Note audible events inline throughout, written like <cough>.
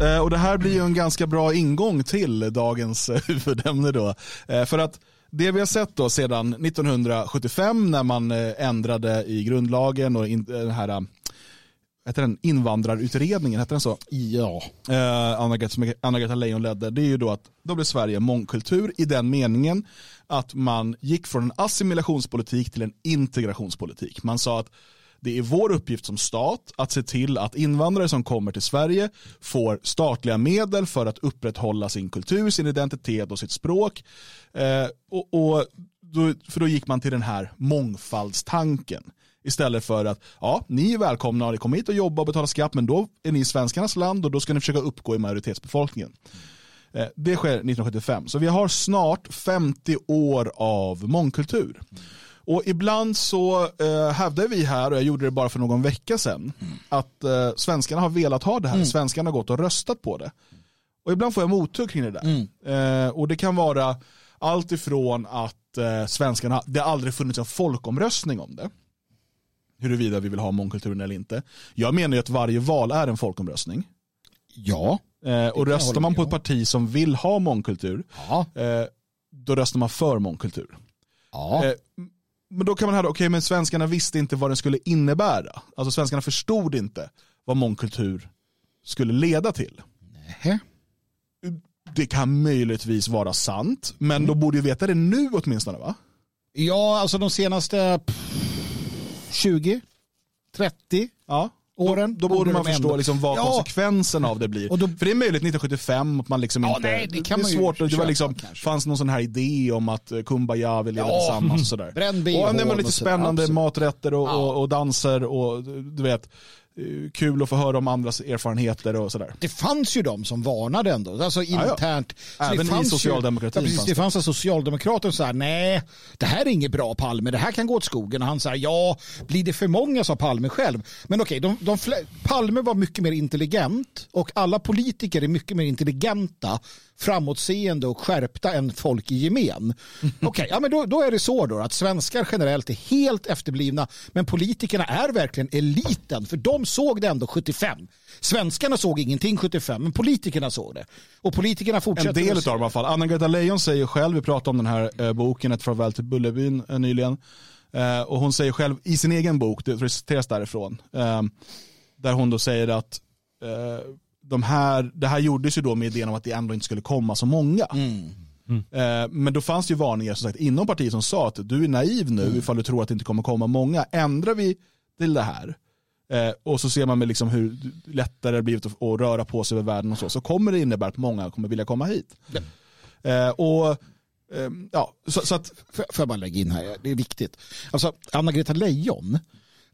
eh, och det här blir ju en ganska bra ingång till dagens eh, huvudämne då. Eh, för att det vi har sett då sedan 1975 när man ändrade i grundlagen och den här heter den, invandrarutredningen, heter den så? Ja. Eh, Anna-Greta Leijon ledde, det är ju då att då blev Sverige mångkultur i den meningen att man gick från en assimilationspolitik till en integrationspolitik. Man sa att det är vår uppgift som stat att se till att invandrare som kommer till Sverige får statliga medel för att upprätthålla sin kultur, sin identitet och sitt språk. Eh, och, och då, för då gick man till den här mångfaldstanken. Istället för att, ja, ni är välkomna och ni kommer hit och jobba och betala skatt, men då är ni i svenskarnas land och då ska ni försöka uppgå i majoritetsbefolkningen. Eh, det sker 1975, så vi har snart 50 år av mångkultur. Och ibland så eh, hävdar vi här, och jag gjorde det bara för någon vecka sedan, att eh, svenskarna har velat ha det här. Mm. Svenskarna har gått och röstat på det. Och ibland får jag mothugg kring det där. Mm. Eh, och det kan vara allt ifrån att eh, svenskarna, det har aldrig funnits en folkomröstning om det huruvida vi vill ha mångkulturen eller inte. Jag menar ju att varje val är en folkomröstning. Ja. Eh, och röstar man på ett parti som vill ha mångkultur, ja. eh, då röstar man för mångkultur. Ja. Men då kan man höra, okej okay, men svenskarna visste inte vad den skulle innebära. Alltså svenskarna förstod inte vad mångkultur skulle leda till. Nej. Det kan möjligtvis vara sant, men mm. då borde ju veta det nu åtminstone va? Ja, alltså de senaste 20, 30 ja. Åren. Då, då borde man förstå liksom vad ja. konsekvensen av det blir. Då, För det är möjligt 1975 att man liksom ja, inte... Nej, det, kan det är svårt. Det var liksom, fanns någon sån här idé om att eh, Kumbaya vill leva ja. tillsammans och sådär. Bränn och, nej, men lite spännande absolut. maträtter och, och, och danser och du vet kul att få höra om andras erfarenheter och sådär. Det fanns ju de som varnade ändå, alltså internt. Ja, ja. Även i socialdemokratin. Ju, ja, precis, det fanns alltså socialdemokrater som sa nej, det här är inget bra Palme, det här kan gå åt skogen. Och han sa ja, blir det för många, sa Palme själv. Men okej, de, de, Palme var mycket mer intelligent och alla politiker är mycket mer intelligenta framåtseende och skärpta än folk i gemen. <laughs> Okej, okay, ja, men då, då, är det så då att svenskar generellt är helt efterblivna men politikerna är verkligen eliten för de såg det ändå 75. Svenskarna såg ingenting 75 men politikerna såg det. Och politikerna fortsätter. En del av dem i alla fall. Anna-Greta Leijon säger själv, vi pratade om den här eh, boken Ett farväl till Bullerbyn eh, nyligen. Eh, och hon säger själv i sin egen bok, det citeras därifrån, eh, där hon då säger att eh, de här, det här gjordes ju då med idén om att det ändå inte skulle komma så många. Mm. Mm. Eh, men då fanns det ju varningar som sagt, inom partiet som sa att du är naiv nu mm. ifall du tror att det inte kommer komma många. Ändrar vi till det här eh, och så ser man med liksom hur lättare det blivit att, att, röra på sig över världen och så, så kommer det innebära att många kommer vilja komma hit. Eh, och Ja, så, så att... Får jag bara lägga in här, det är viktigt. Alltså, Anna-Greta Leijon,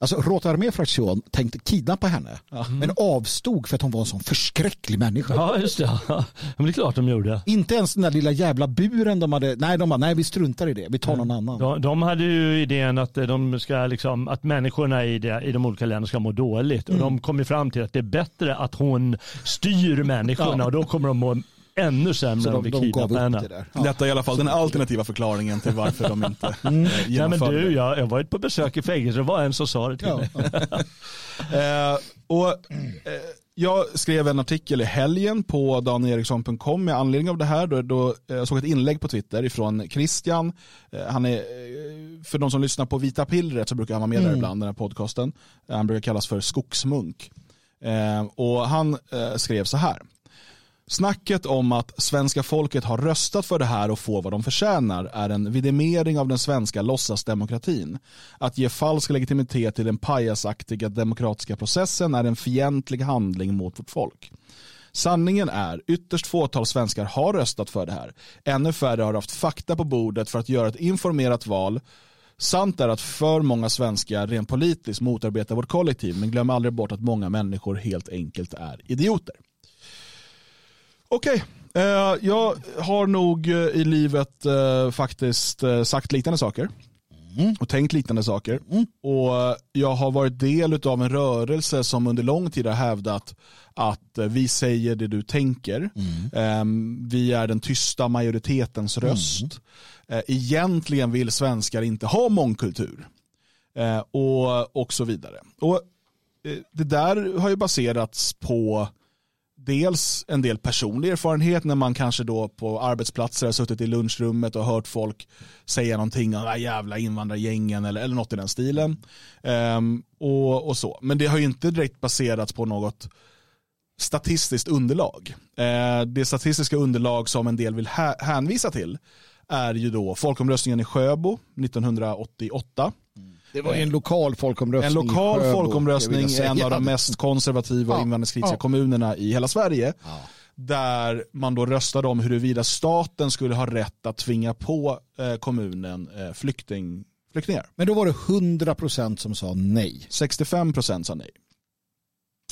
Alltså Rota armé-fraktion tänkte kidnappa henne mm. men avstod för att hon var en sån förskräcklig människa. Ja, just det. <laughs> Men det är klart de gjorde. Inte ens den där lilla jävla buren de hade. Nej, de bara, nej vi struntar i det. Vi tar någon annan. De, de hade ju idén att, de ska liksom, att människorna i, det, i de olika länderna ska må dåligt. Och mm. de kom ju fram till att det är bättre att hon styr människorna ja. och då kommer de må ännu sämre om vi kidnappar henne. Det ja. Detta är i alla fall den alternativa förklaringen till varför de inte <laughs> mm. Nej, men du, jag, jag varit på besök i fängelse och var en som sa det till ja. mig. <laughs> eh, och, eh, jag skrev en artikel i helgen på danieriksson.com med anledning av det här. Då, då, eh, jag såg ett inlägg på Twitter ifrån Christian. Eh, han är, eh, för de som lyssnar på Vita pillret så brukar han vara med mm. där ibland, den här podcasten. Han brukar kallas för skogsmunk. Eh, och han skrev så här. Snacket om att svenska folket har röstat för det här och får vad de förtjänar är en vidimering av den svenska låtsasdemokratin. Att ge falsk legitimitet till den pajasaktiga demokratiska processen är en fientlig handling mot vårt folk. Sanningen är, ytterst fåtal svenskar har röstat för det här. Ännu färre har haft fakta på bordet för att göra ett informerat val. Sant är att för många svenskar rent politiskt motarbetar vårt kollektiv, men glöm aldrig bort att många människor helt enkelt är idioter. Okej, okay. uh, eh, jag har nog uh, i livet uh, faktiskt sagt liknande saker. Mm. Och tänkt liknande saker. Mm. Och jag har varit del av en rörelse som under lång tid har hävdat att vi säger det du tänker. Mm. Um, vi är den tysta majoritetens mm. röst. egentligen vill svenskar inte ha mångkultur. och, och så vidare. Och det där har ju baserats på dels en del personlig erfarenhet när man kanske då på arbetsplatser har suttit i lunchrummet och hört folk säga någonting om de jävla invandrargängen eller, eller något i den stilen. Um, och, och så. Men det har ju inte direkt baserats på något statistiskt underlag. Uh, det statistiska underlag som en del vill hänvisa till är ju då folkomröstningen i Sjöbo 1988 det var en lokal folkomröstning. En lokal Sjöbo, folkomröstning i en av de mest konservativa ja. invandringskritiska ja. kommunerna i hela Sverige. Ja. Där man då röstade om huruvida staten skulle ha rätt att tvinga på eh, kommunen eh, flykting, flyktingar. Men då var det 100% som sa nej. 65% sa nej.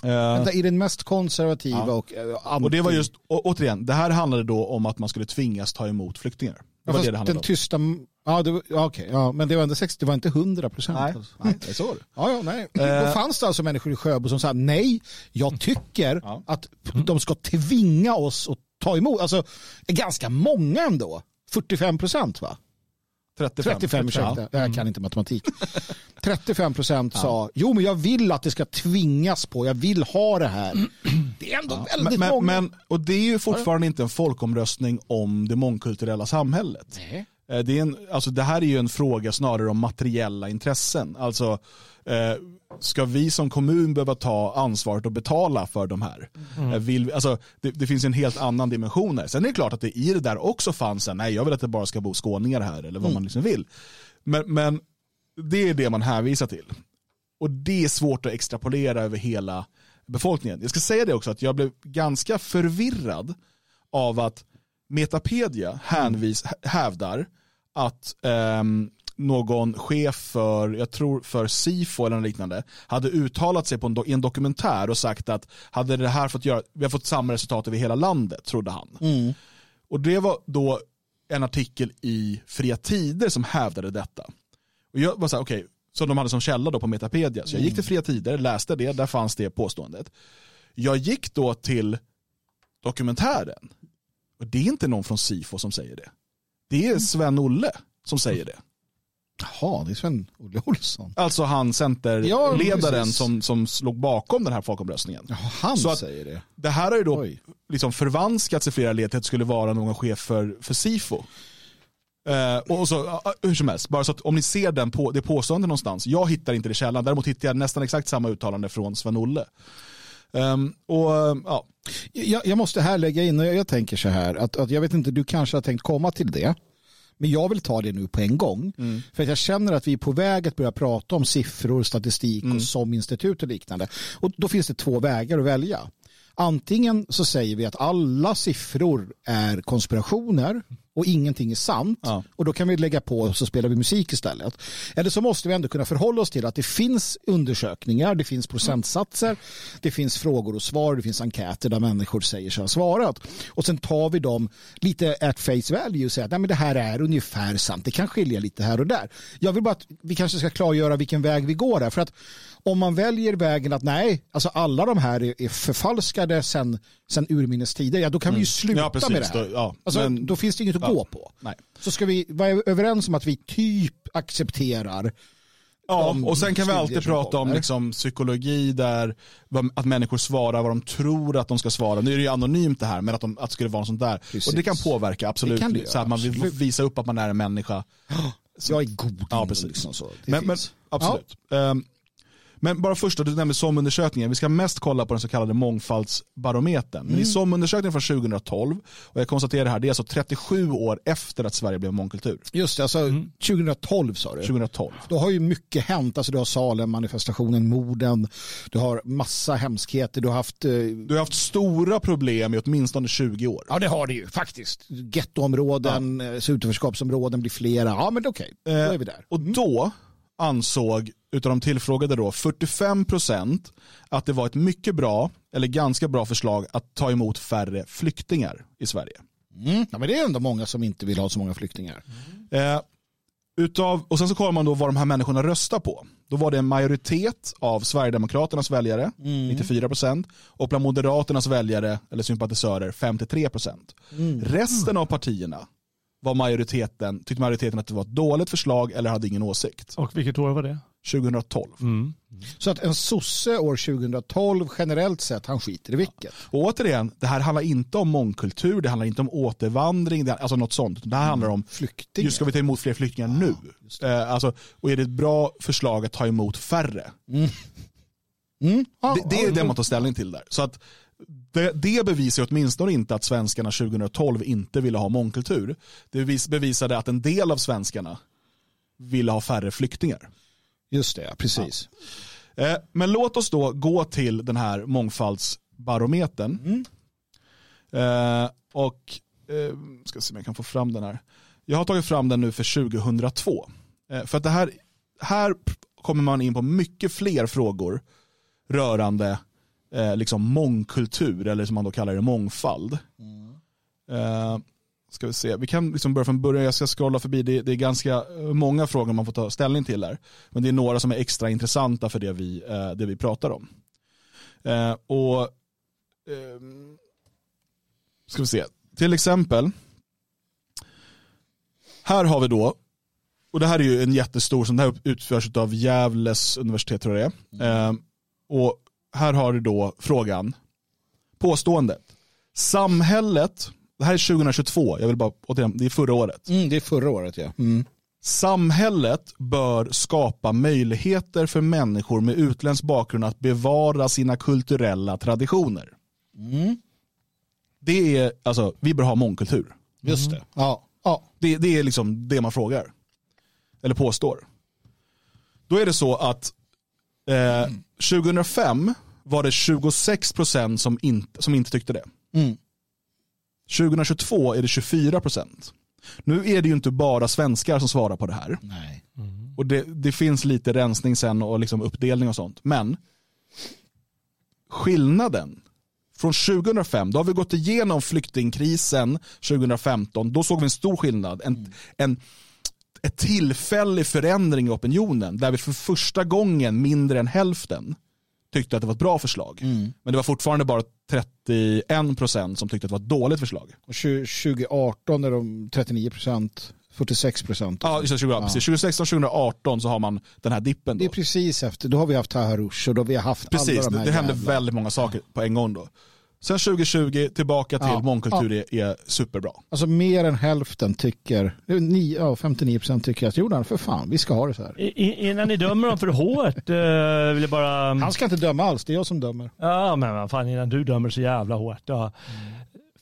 Uh, I den mest konservativa ja. och uh, anti... Och det var just, återigen, det här handlade då om att man skulle tvingas ta emot flyktingar. Var det det den om. tysta Ja, det, ja, okay, ja, men det var, inte 60, det var inte 100 procent. Nej, alltså. nej, det är så. Ja, ja, nej. Eh. Då fanns det alltså människor i Sjöbo som sa nej, jag tycker ja. att de ska tvinga oss att ta emot. Alltså, ganska många ändå. 45 procent va? 35, 35 ursäkta, ja. jag kan inte matematik. 35 procent ja. sa, jo men jag vill att det ska tvingas på, jag vill ha det här. <clears throat> Det är ändå ja. väldigt men, många. Men, och det är ju fortfarande inte en folkomröstning om det mångkulturella samhället. Nej. Eh, det, är en, alltså det här är ju en fråga snarare om materiella intressen. Alltså, eh, ska vi som kommun behöva ta ansvaret och betala för de här? Mm. Eh, vill, alltså, det, det, finns en helt annan dimension här. Sen är det klart att det i det där också fanns en, nej jag vill att det bara ska bo skåningar här eller vad mm. man liksom vill. Men, men det är det man hänvisar till. Och det är svårt att extrapolera över hela befolkningen. Jag ska säga det också att jag blev ganska förvirrad av att Metapedia hänvis, hävdar att um, någon chef för, jag tror för SIFO eller något liknande, hade uttalat sig på en, do, i en dokumentär och sagt att hade det här fått göra, vi har fått samma resultat över hela landet, trodde han. Mm. Och det var då en artikel i Fria Tider som hävdade detta. Och jag var så här, okej, okay, som de hade som källa då på Metapedia. Så jag gick till Fria Tider, läste det, där fanns det påståendet. Jag gick då till dokumentären. Och det är inte någon från SIFO som säger det. Det är Sven-Olle som säger det. Jaha, det är Sven-Olle Olsson. Alltså han centerledaren ja, som, som slog bakom den här folkomröstningen. Jaha, han Så säger det. Det här har ju då liksom förvanskats i flera led till att det skulle vara någon chef för, för SIFO. Uh, och så, uh, hur som helst, bara så att om ni ser den på, det påståendet någonstans, jag hittar inte det i källan, däremot hittar jag nästan exakt samma uttalande från Sven-Olle. Um, och, uh, ja. jag, jag, måste här lägga in, och jag, jag tänker så här, att, att jag vet inte, du kanske har tänkt komma till det. Men jag vill ta det nu på en gång. Mm. För att jag känner att vi är på väg att börja prata om siffror, statistik mm. och som institut och liknande. Och då finns det två vägar att välja. Antingen så säger vi att alla siffror är konspirationer och ingenting är sant ja. och då kan vi lägga på och så spelar vi musik istället. Eller så måste vi ändå kunna förhålla oss till att det finns undersökningar, det finns procentsatser, det finns frågor och svar, det finns enkäter där människor säger sig ha svarat. Och sen tar vi dem lite at face value och säger att Nej, men det här är ungefär sant, det kan skilja lite här och där. Jag vill bara att vi kanske ska klargöra vilken väg vi går här. För att om man väljer vägen att nej, alltså alla de här är, är förfalskade sen, sen urminnes tider, ja då kan mm. vi ju mm. sluta ja, med det här. Då, ja, alltså, men, då finns det inget att ja, gå på. Nej. Så ska vi vara överens om att vi typ accepterar Ja, och sen kan vi alltid prata om liksom, psykologi där att människor svarar vad de tror att de ska svara. Nu är det ju anonymt det här, men att, de, att det skulle vara något sånt där. Precis. Och det kan påverka, absolut. Kan så att man vill visa upp att man är en människa. <gasps> Jag är god. Ja, precis. Liksom så. Men, men, absolut. Ja. Um, men bara först, då, du nämnde SOM-undersökningen. Vi ska mest kolla på den så kallade mångfaldsbarometern. Men mm. i SOM-undersökningen från 2012, och jag konstaterar det här, det är alltså 37 år efter att Sverige blev mångkultur. Just det, alltså mm. 2012 sa du. 2012. Då har ju mycket hänt. Alltså du har Salem-manifestationen, morden, du har massa hemskheter, du har haft... Eh... Du har haft stora problem i åtminstone 20 år. Ja, det har det ju faktiskt. Gettoområden, ja. Eh, utanförskapsområden blir flera. Ja, men okej, okay. då är vi där. Mm. Och då ansåg utav de tillfrågade då 45 procent att det var ett mycket bra eller ganska bra förslag att ta emot färre flyktingar i Sverige. Mm. Ja, men det är ändå många som inte vill ha så många flyktingar. Mm. Eh, utav, och sen så kollar man då vad de här människorna röstar på. Då var det en majoritet av Sverigedemokraternas väljare, mm. 94 procent, och bland Moderaternas väljare eller sympatisörer 53 procent. Mm. Resten av partierna var majoriteten, tyckte majoriteten att det var ett dåligt förslag eller hade ingen åsikt. Och vilket år var det? 2012. Mm. Så att en sosse år 2012 generellt sett, han skiter i vilket. Och återigen, det här handlar inte om mångkultur, det handlar inte om återvandring, det, alltså något sånt. Det här handlar om, Flyktingar. just ska vi ta emot fler flyktingar nu? Eh, alltså, och är det ett bra förslag att ta emot färre? Mm. Ja, Det, det är ja, det man tar ställning till där. Så att det, det bevisar åtminstone inte att svenskarna 2012 inte ville ha mångkultur. Det bevis, bevisade att en del av svenskarna ville ha färre flyktingar. Just det, ja, precis. Eh, Men låt oss då gå till den här mångfaldsbarometern. Eh, och eh, ska se om jag kan få fram den här. Jag har tagit fram den nu för 2002. Eh, för att det här, här kommer man in på mycket fler frågor rörande eh, liksom mångkultur eller som man då kallar det mångfald. Eh, ska vi se, vi kan liksom börja från början, jag ska scrolla förbi, det, det är ganska eh, många frågor man får ta ställning till där. Men det är några som är extra intressanta för det vi, eh, det vi pratar om. Eh, och eh, ska vi se, till exempel, här har vi då, och det här är ju en jättestor, som det här utförs av Gävles universitet tror jag det är. Eh, och här har du då frågan, påståendet, samhället, det här är 2022, jag vill bara, återigen, det är förra året. Mm, det är förra året ja. Mm. Samhället bör skapa möjligheter för människor med utländsk bakgrund att bevara sina kulturella traditioner. Mm. Det är, alltså, vi bör ha mångkultur. Just det. Ja. ja. Det, det är liksom det man frågar. Eller påstår. Då är det så att eh, 2005 var det 26% som inte, som inte tyckte det. Mm. 2022 är det 24%. Nu är det ju inte bara svenskar som svarar på det här. Nej. Och det, det finns lite rensning sen och liksom uppdelning och sånt. Men skillnaden från 2005, då har vi gått igenom flyktingkrisen 2015, då såg vi en stor skillnad. En, en, en tillfällig förändring i opinionen där vi för första gången mindre än hälften tyckte att det var ett bra förslag. Men det var fortfarande bara 31% som tyckte att det var ett dåligt förslag. Och 2018 är de 39 procent, 46 procent. Ja, just det, 20, precis. 2016-2018 så har man den här dippen. Det Då. är precis efter, då har vi haft Taharush och då har vi haft Precis, alla de det, här det hände jävla- väldigt många saker på en gång då. Sen 2020 tillbaka till Ja, mångkultur är, är superbra. Alltså mer än hälften tycker, ni- ja, 59 procent tycker att Jordan, för fan, vi ska ha det så här. I, innan ni dömer dem för hårt eh, vill jag bara... Han ska inte döma alls, det är jag som dömer. Ja, men fan innan du dömer så jävla hårt. Ja.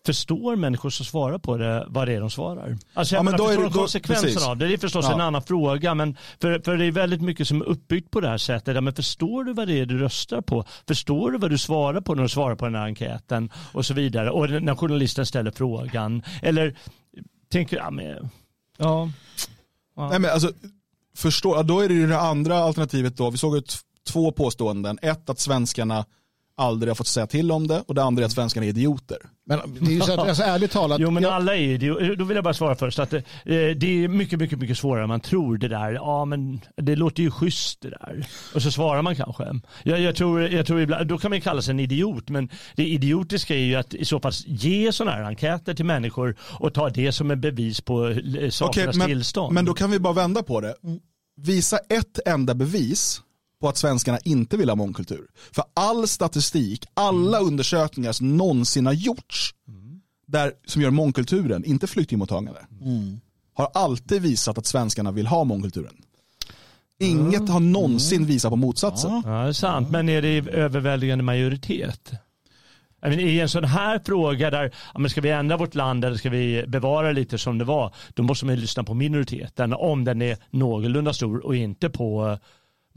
Förstår människor som svarar på det vad det är de svarar? Alltså jag Ja, men menar, då är förstår det- de konsekvenserna av det? Det är förstås Ja. en annan fråga, men för, för det är väldigt mycket som är uppbyggt på det här sättet. Ja, men förstår du vad det är du röstar på? Förstår du vad du svarar på när du svarar på den här enkäten? Och så vidare. Och när journalisten ställer frågan. Eller tänker, ja men, ja. ja. Nej, men alltså, förstå, då är det ju det andra alternativet då. Vi såg ut två påståenden. Ett att svenskarna aldrig har fått säga till om det och det andra är att svenskarna är idioter. Men det är ju så att, alltså, ärligt talat, Jo men jag, alla är ju det. Då vill jag bara svara först att eh, det är mycket, mycket, mycket svårare än man tror det där. Ja men det låter ju schysst det där. Och så svarar man kanske. Jag, jag tror, jag tror ibland, då kan man kalla sig en idiot. Men det idiotiska är ju att i så fall ge sådana här enkäter till människor och ta det som en bevis på eh, sakernas men, tillstånd. men då kan vi bara vända på det. Visa ett enda bevis på att svenskarna inte vill ha mångkultur. För all statistik, alla undersökningar som någonsin har gjorts där, som gör mångkulturen, inte flyktingmottagande, har alltid visat att svenskarna vill ha mångkulturen. Inget har någonsin visat på motsatsen. Ja, det är sant. Men är det i överväldigande majoritet? Menar, I en sån här fråga där, men ska vi ändra vårt land eller ska vi bevara lite som det var, då måste man lyssna på minoriteten om den är någorlunda stor och inte på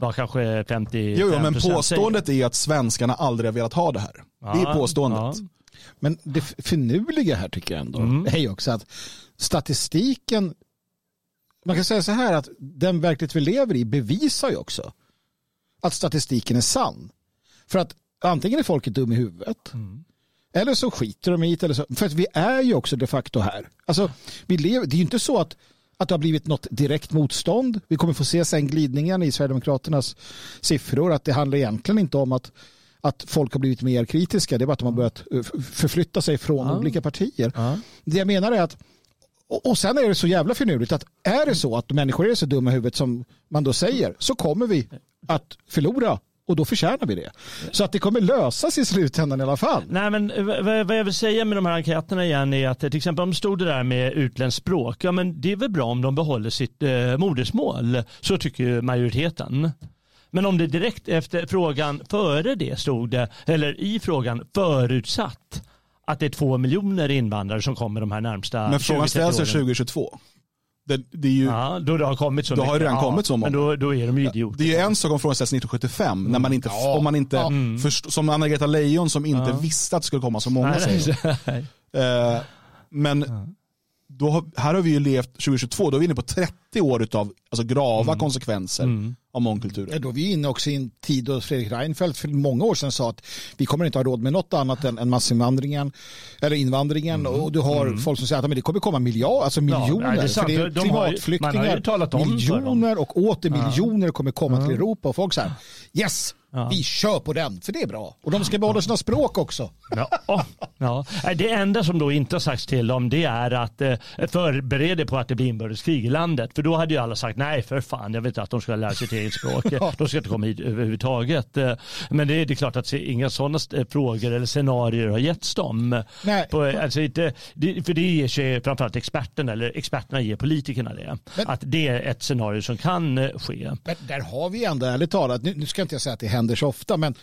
vad kanske 55 Jo, jo, men säger. påståendet är att svenskarna aldrig har velat ha det här. det är Ja, påståendet. ja. men det finurliga här tycker jag ändå Mm. är ju också att statistiken, man kan säga så här att den verklighet vi lever i bevisar ju också att statistiken är sann. För att antingen är folket dum i huvudet eller så skiter de i det. Eller så. För att vi är ju också de facto här. Alltså, vi lever, det är ju inte så att, att det har blivit något direkt motstånd. Vi kommer få se sen glidningen i Sverigedemokraternas siffror att det handlar egentligen inte om att att folk har blivit mer kritiska. Det är bara att de har börjat eh, förflytta sig från Ja. olika partier. Ja. Det jag menar är att Och, och sen är det så jävla finurligt att är det så att människor är så dumma i huvudet som man då säger så kommer vi att förlora och då förtjänar vi det. Så att det kommer lösas i slutändan i alla fall. Nej, men eh, vad jag vill säga med de här enkäterna igen är att eh, till exempel om det stod det där med utländskt språk, ja men det är väl bra om de behåller sitt eh, modersmål. Så tycker ju majoriteten. Men om det direkt efter frågan före det stod det, eller i frågan förutsatt att det är två miljoner invandrare som kommer de här närmsta Men frågan 20-30 ställs ju åren. 2022. Det, det är ju, Ja, då det har kommit så Då har mycket. det redan kommit så många. Men då, då är de ju idioter. det är ju en sak om frågan ställs 1975, när man inte, Ja. om man inte Ja. först, som Anna-Greta Leijon som inte Ja. visste att det skulle komma så många Nej, nej, Eh, men då har, här har vi ju levt 2022, då är vi inne på 30 år av alltså grava konsekvenser Mm. av mångkulturen. Ja, Då är vi inne också i en tid då Fredrik Reinfeldt för många år sedan sa att vi kommer inte ha råd med något annat än, än massinvandringen eller invandringen. Och du har folk som säger att men det kommer komma miljard, alltså Mm. Ja, miljoner. nej, det för det är De har ju- man har ju talat om miljoner och åter miljoner kommer komma till Europa. Och folk säger yes, Ja. vi kör på den för det är bra. Och de ska behålla sina språk också. Ja, ja. Det enda som då inte har sagts till dem det är att eh, förbered dig på att det blir inbördeskrig i landet. För då hade ju alla sagt nej för fan, jag vet att de ska lära sig sitt eget språk. <laughs> De ska inte komma hit överhuvudtaget. Eh, Men det är, det är klart att inga sådana st- frågor eller scenarier har getts dem. Nej. På, alltså inte, för det ger sig framförallt experterna, eller experterna ger politikerna det. Men- att det är ett scenario som kan eh, ske. Men där har vi ändå, ärligt talat, nu, nu ska inte jag säga att det händer så ofta, men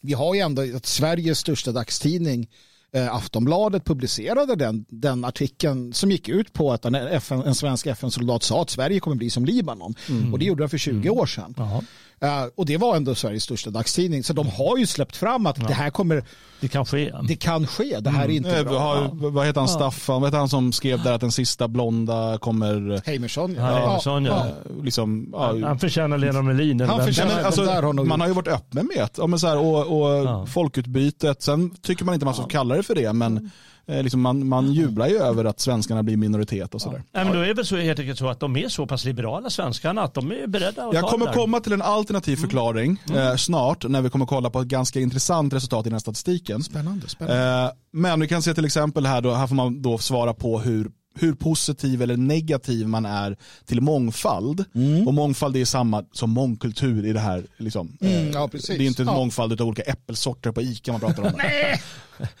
vi har ju ändå att Sveriges största dagstidning eh, Aftonbladet publicerade den, den artikeln som gick ut på att en, FN, en svensk FN-soldat sa att Sverige kommer bli som Libanon. Och det gjorde den för 20 år sedan. Jaha. Eh, och det var ändå Sveriges största dagstidning. Så de har ju släppt fram att det här kommer, Det kan ske. det kan ske. Det här är inte Eh, vi bra. har, vad heter han, Staffan, vad heter han som skrev där att den sista blonda kommer, Heimersson. Ja, Heimersson, ja. eh, liksom, ja, Han, han förtjänar Lena Melin. Han förtjänar- men, alltså, där har man har ju varit öppen med det. Ja, men så här, och, och Ja. folkutbytet. Sen tycker man inte man ska kalla det för det, men liksom man, man jublar ju över att svenskarna blir minoritet och sådär. Nej, men då är det väl så helt enkelt så att de är så pass liberala svenskarna att de är beredda att Jag ta kommer det komma till en alternativ förklaring eh, snart när vi kommer kolla på ett ganska intressant resultat i den här statistiken. Spännande. spännande. Eh, men vi kan se till exempel här, då, här får man då svara på hur, hur positiv eller negativ man är till mångfald. Och mångfald är samma som mångkultur i det här. Liksom. Eh, Mm, ja, precis. Det är inte en Ja. mångfald av olika äppelsorter på ICA man pratar om. <laughs>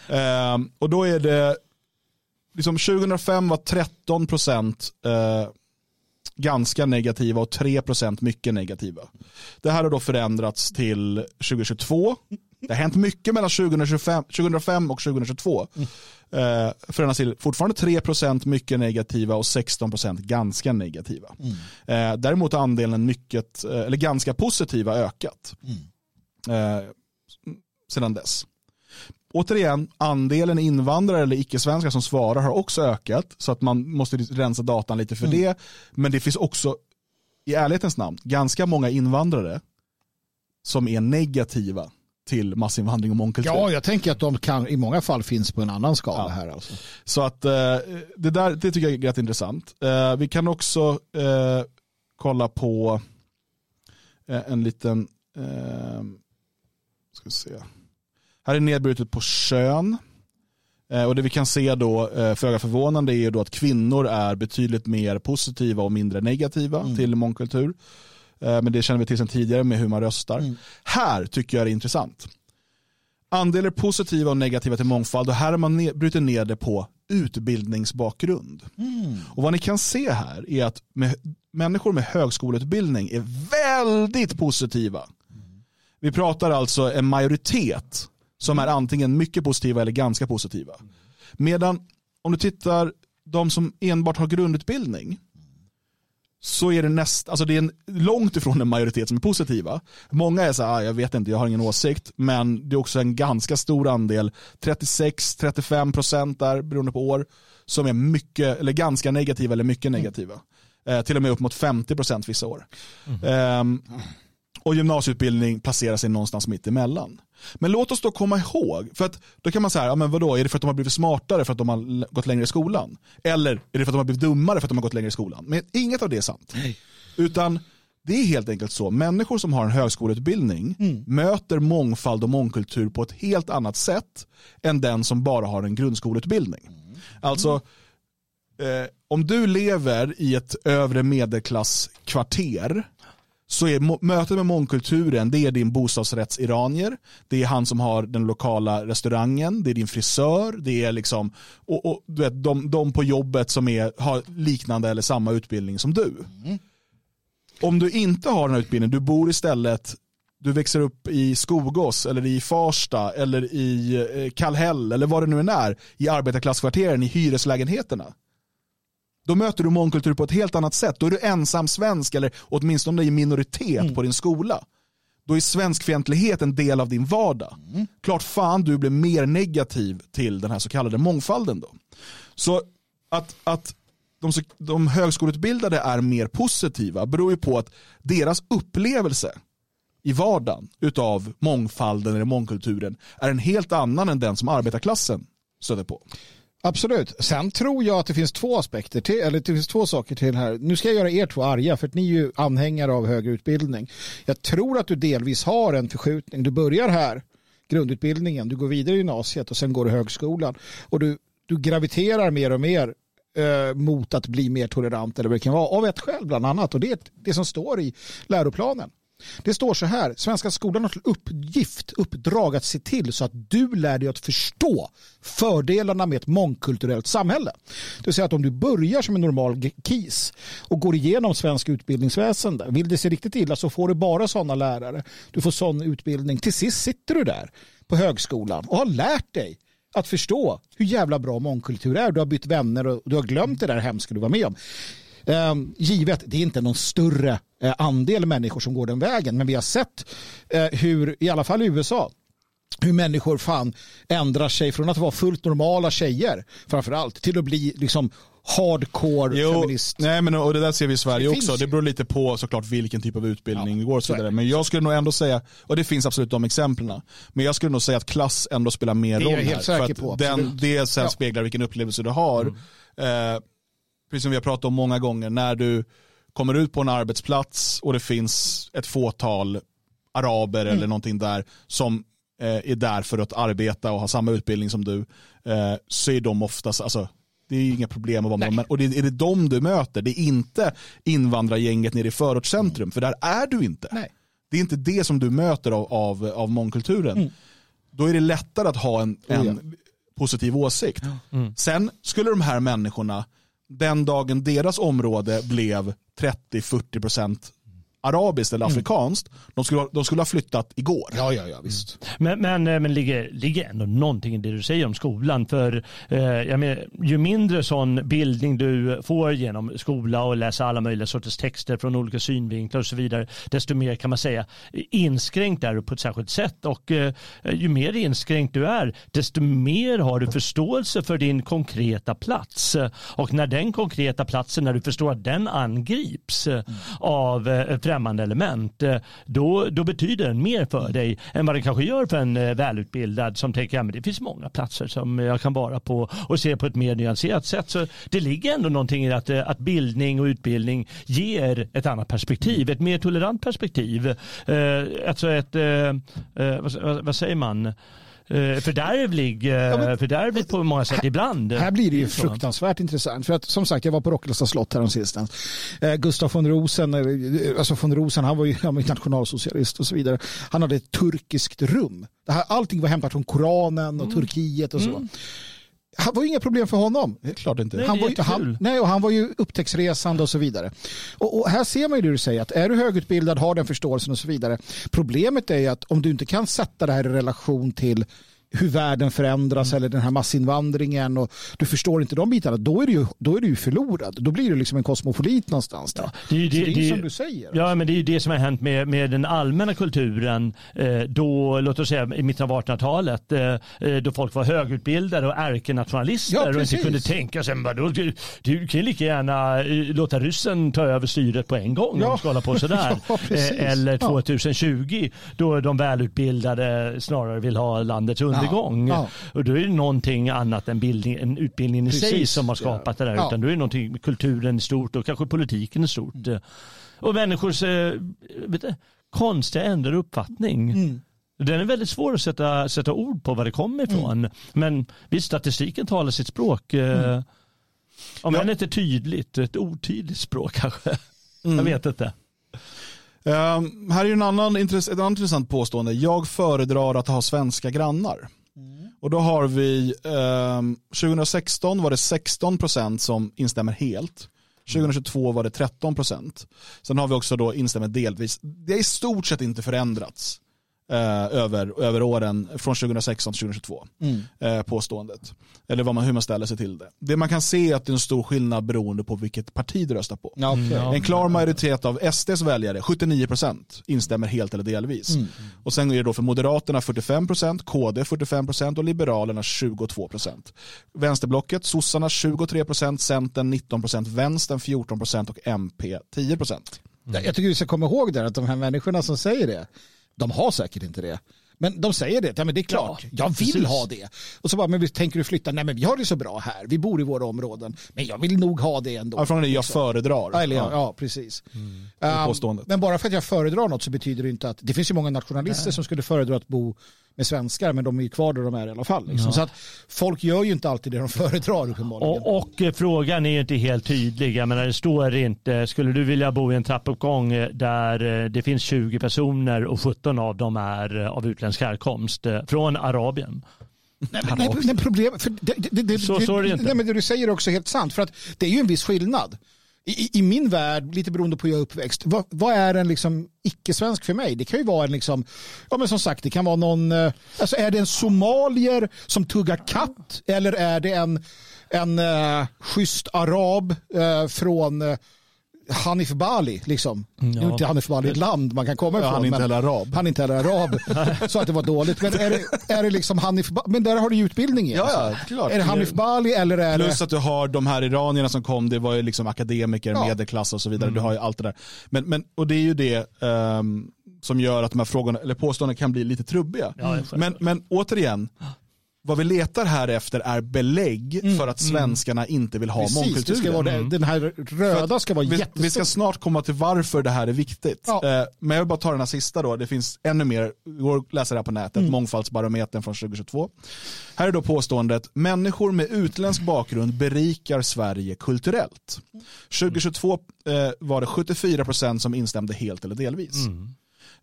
<laughs> eh, och då är det, liksom 2005 var 13 procent eh, ganska negativa och 3 procent mycket negativa. Det här har då förändrats till 2022. Det har hänt mycket mellan 2025, 2005 och 2022. Eh, förändras till fortfarande 3 procent mycket negativa och 16 procent ganska negativa. Eh, däremot har andelen mycket, eh, eller ganska positiva ökat eh, sedan dess. Återigen, andelen invandrare eller icke-svenskar som svarar har också ökat så att man måste rensa datan lite för det. Men det finns också, i ärlighetens namn, ganska många invandrare som är negativa till massinvandring och mångkultur. Ja, jag tänker att de kan i många fall finns på en annan skala Ja. här. Alltså. Så att eh, det där det tycker jag är rätt intressant. Eh, vi kan också eh, kolla på en liten, ska vi se. Här är nedbrutet på kön. Och det vi kan se då, föga förvånande, är ju då att kvinnor är betydligt mer positiva och mindre negativa till mångkultur. Eh, men det känner vi till sedan tidigare med hur man röstar. Här tycker jag det är intressant. Andelar positiva och negativa till mångfald och här har man ne- brutit ner det på utbildningsbakgrund. Och vad ni kan se här är att med, människor med högskoleutbildning är väldigt positiva. Vi pratar alltså en majoritet som är antingen mycket positiva eller ganska positiva. Medan om du tittar de som enbart har grundutbildning så är det näst, alltså det är en, långt ifrån en majoritet som är positiva. Många är så här, ah, jag vet inte, jag har ingen åsikt, men det är också en ganska stor andel, 36-35 procent där beroende på år, som är mycket, eller ganska negativa eller mycket negativa. Eh, till och med upp mot 50 procent vissa år. Ehm, och gymnasieutbildning placerar sig någonstans mitt emellan. Men låt oss då komma ihåg, för att då kan man säga, ja, men vadå, är det för att de har blivit smartare för att de har gått längre i skolan? Eller är det för att de har blivit dummare för att de har gått längre i skolan? Men inget av det är sant. Utan det är helt enkelt så, människor som har en högskoleutbildning möter mångfald och mångkultur på ett helt annat sätt än den som bara har en grundskoleutbildning. Alltså, eh, om du lever i ett övre medelklasskvarter så är mötet med mångkulturen det är din bostadsrättsiranier, det är han som har den lokala restaurangen, det är din frisör, det är liksom och, och, du vet, de, de på jobbet som är, har liknande eller samma utbildning som du. Om du inte har den här utbildningen, du bor istället du växer upp i Skogås eller i Farsta eller i eh, Kallhäll eller vad det nu än är i arbetarklasskvarteren i hyreslägenheterna. Då möter du mångkultur på ett helt annat sätt. Då är du ensam svensk eller åtminstone i minoritet på din skola. Då är svenskfientlighet en del av din vardag. Klart fan du blir mer negativ till den här så kallade mångfalden då. Så att, att de, de högskoleutbildade är mer positiva beror ju på att deras upplevelse i vardagen utav mångfalden eller mångkulturen är en helt annan än den som arbetarklassen stöter på. Absolut. Sen tror jag att det finns två aspekter till, eller det finns två saker till här. Nu ska jag göra er två arga för att ni är ju anhängare av högre utbildning. Jag tror att du delvis har en förskjutning. Du börjar här, grundutbildningen, du går vidare i gymnasiet och sen går du högskolan. Och du, du graviterar mer och mer eh, mot att bli mer tolerant eller vad det kan vara av ett skäl bland annat och det är det som står i läroplanen. Det står så här, Svenska skolan har till uppgift, uppdrag att se till så att du lär dig att förstå fördelarna med ett mångkulturellt samhälle. Det vill säga att om du börjar som en normal KIS och går igenom svensk utbildningsväsende, vill det se riktigt illa så får du bara sådana lärare. Du får sån utbildning. Till sist sitter du där på högskolan och har lärt dig att förstå hur jävla bra mångkultur är. Du har bytt vänner och du har glömt det där hemska du var med om. Um, givet, det är inte någon större eh, andel människor som går den vägen, men vi har sett eh, hur, i alla fall i USA, hur människor fan ändrar sig från att vara fullt normala tjejer framförallt till att bli liksom hardcore feminist. nej men och det där ser vi i Sverige Det också. Det beror lite på såklart vilken typ av utbildning Ja, det går och så vidare. Men jag skulle nog ändå säga, och det finns absolut de exemplen, men jag skulle nog säga att klass ändå spelar mer Det är jag roll helt säker på, den, det sen Ja. speglar vilken upplevelse du har. Eh, precis som vi har pratat om många gånger, när du kommer ut på en arbetsplats och det finns ett fåtal araber Mm. eller någonting där som eh, är där för att arbeta och ha samma utbildning som du, eh, så är de oftast, alltså, det är inga problem att vara med dem. Och det, är det de du möter, det är inte invandrargänget nere i förortscentrum, för där är du inte. Nej. Det är inte det som du möter av, av, av mångkulturen. Då är det lättare att ha en, en Mm. Oh, ja. positiv åsikt. Sen skulle de här människorna, den dagen deras område blev 30-40% arabiskt eller afrikanskt, de, skulle, ha- de skulle ha flyttat igår. Ja, ja, ja, visst. Men, men, eh, men ligger, ligger ändå någonting i det du säger om skolan. För eh, jag menar, ju mindre sån bildning du får genom skola och läsa alla möjliga sorters texter från olika synvinklar och så vidare, desto mer kan man säga inskränkt är du på ett särskilt sätt. Och eh, ju mer inskränkt du är, desto mer har du förståelse för din konkreta plats. Och när den konkreta platsen, när du förstår att den angrips eh, av eh, främmande element, eh, då, då betyder den mer för dig än vad den kanske gör för en eh, välutbildad som tänker att det finns många platser som jag kan vara på och se på ett mer nyanserat sätt. Så det ligger ändå någonting i att, eh, att bildning och utbildning ger ett annat perspektiv, ett mer tolerant perspektiv. Alltså ett, vad- vad säger man? Eh, Fördärvlig, eh, men- fördärvligt på många sätt ibland. Här blir det ju fruktansvärt intressant. För att som sagt, jag var på Rocklösa slott häromsistens. Eh, Gustav von Rosen, eh, alltså von Rosen, han var ju <laughs> han var nationalsocialist och så vidare. Han hade ett turkiskt rum. Det här, allting var hämtat från Koranen och Turkiet och så. Det var ju inga problem för honom. Det är klart inte. Nej. Han var, ju, han, nej, och han var ju upptäcktsresande och så vidare. Och, och här ser man ju det du säger, att är du högutbildad, har den förståelsen och så vidare. Problemet är ju att om du inte kan sätta det här i relation till hur världen förändras eller den här massinvandringen och du förstår inte de bitarna, då är du ju, då är du förlorad. Då blir du liksom en kosmopolit någonstans. Där. Det är ju det- det är det som du säger. Ja, men det är ju det som har hänt med, med den allmänna kulturen eh, då, låt oss säga i mitten av 1800-talet, eh, eh, då folk var högutbildade och ärkenationalister Ja, och inte kunde tänka sig, vadå, du, du kan lika gärna låta ryssen ta över styret på en gång Ja. om de ska hålla på sådär. <laughs> Ja, Eller Ja. 2020 då de välutbildade snarare vill ha landets undergång. Ja. Och då är det någonting annat än bildning, en utbildningen i sig Precis. som har skapat det där. Ja. Utan då är det någonting med kulturen i stort och kanske politiken i stort. Och människors eh, vet du, konstiga ändrade uppfattning. Mm. Den är väldigt svår att sätta, sätta ord på var det kommer ifrån. Men visst, statistiken talar sitt språk. eh, Om Ja. än inte tydligt, ett otydligt språk kanske. <laughs> Mm. Jag vet inte. Ehm, här är en annan, intress- ett annat intressant påstående. Jag föredrar att ha svenska grannar. Och då har vi, ehm, 2016 var det 16% som instämmer helt. 2022 var det 13%. Sen har vi också då instämmer delvis. Det har i stort sett inte förändrats eh, över, över åren från 2016 till 2022. Eh, påståendet. Eller vad man, hur man ställer sig till det. Det man kan se är att det är en stor skillnad beroende på vilket parti du röstar på. Ja. Ja. En klar majoritet av SDs väljare, 79%, instämmer helt eller delvis. Mm. Och sen är det då för Moderaterna 45%, KD 45% och Liberalerna 22%. Vänsterblocket, sossarna 23%, Centern 19%, Vänstern 14% och MP 10%. Jag jag tycker vi ska komma ihåg där att de här människorna som säger det, de har säkert inte det. Men de säger det, ja, men det är klart, Ja, jag vill precis. ha det. Och så bara, men tänker du flytta? Nej men vi har det så bra här, vi bor i våra områden. Men jag vill nog ha det ändå. Ja, frågan är jag föredrar. Ja, eller, ja, Ja. ja precis. är Um, men bara för att jag föredrar något så betyder det inte att det finns ju många nationalister som skulle föredra att bo med svenskar men de är ju kvar där de är i alla fall. Liksom. Så att folk gör ju inte alltid det de <laughs> föredrar uppenbarligen. Och, och eh, frågan är ju inte helt tydlig. Jag menar, det står inte, skulle du vilja bo i en trappuppgång eh, där eh, det finns 20 personer och 17 av dem är av utländsk härkomst eh, från Arabien? Nej, men, nej, men problem, för det, det, det, Så- så är det inte. Nej, men det du säger är också helt sant. För att det är ju en viss skillnad. I, i- min värld, lite beroende på hur jag är uppväxt, vad, vad är en liksom icke-svensk för mig? Det kan ju vara en, liksom, ja men som sagt, det kan vara någon, eh, alltså är det en somalier som tuggar katt eller är det en, en uh, schysst arab eh, från eh, Hanif Bali, liksom. Nu är inte Hanif Bali ett land man kan komma Ja, ifrån. han är inte heller arab. Han är inte heller arab. <laughs> så att det var dåligt. Men är det, är det liksom Hanif Bali? Men där har du ju utbildning i. Ja, ja, alltså. klart. Är det Hanif Bali eller är Plus det... att du har de här iranierna som kom, det var ju liksom akademiker, Ja. medelklass och så vidare. Du har ju allt det där. Men, men, och det är ju det ehm, som gör att de här frågorna, eller påståendena kan bli lite trubbiga. Ja, men, men återigen, vad vi letar här efter är belägg för att svenskarna inte vill ha Mm. Precis, mångkulturen. ska vara det, den här röda ska vara vi, jättestor. vi ska snart komma till varför det här är viktigt. Ja. Eh, men jag vill bara ta den här sista då. Det finns ännu mer, går att läsa det här på nätet, Mm. mångfaldsbarometern från 2022. Här är då påståendet, människor med utländsk bakgrund berikar Sverige kulturellt. 2022 eh, var det 74% som instämde helt eller delvis.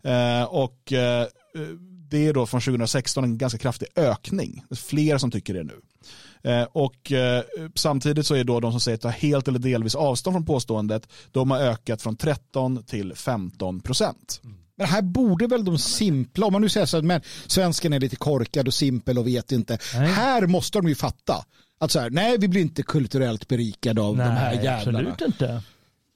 Eh, och eh, det är då från 2016 en ganska kraftig ökning. Det är fler som tycker det nu. Eh, och eh, samtidigt så är då de som säger att ta helt eller delvis avstånd från påståendet, de har ökat från 13 till 15 procent. Men här borde väl de simpla, om man nu säger så att men, svensken är lite korkad och simpel och vet inte. Nej. Här måste de ju fatta. Att så här, nej vi blir inte kulturellt berikade av de här Nej, jävlarna. absolut inte.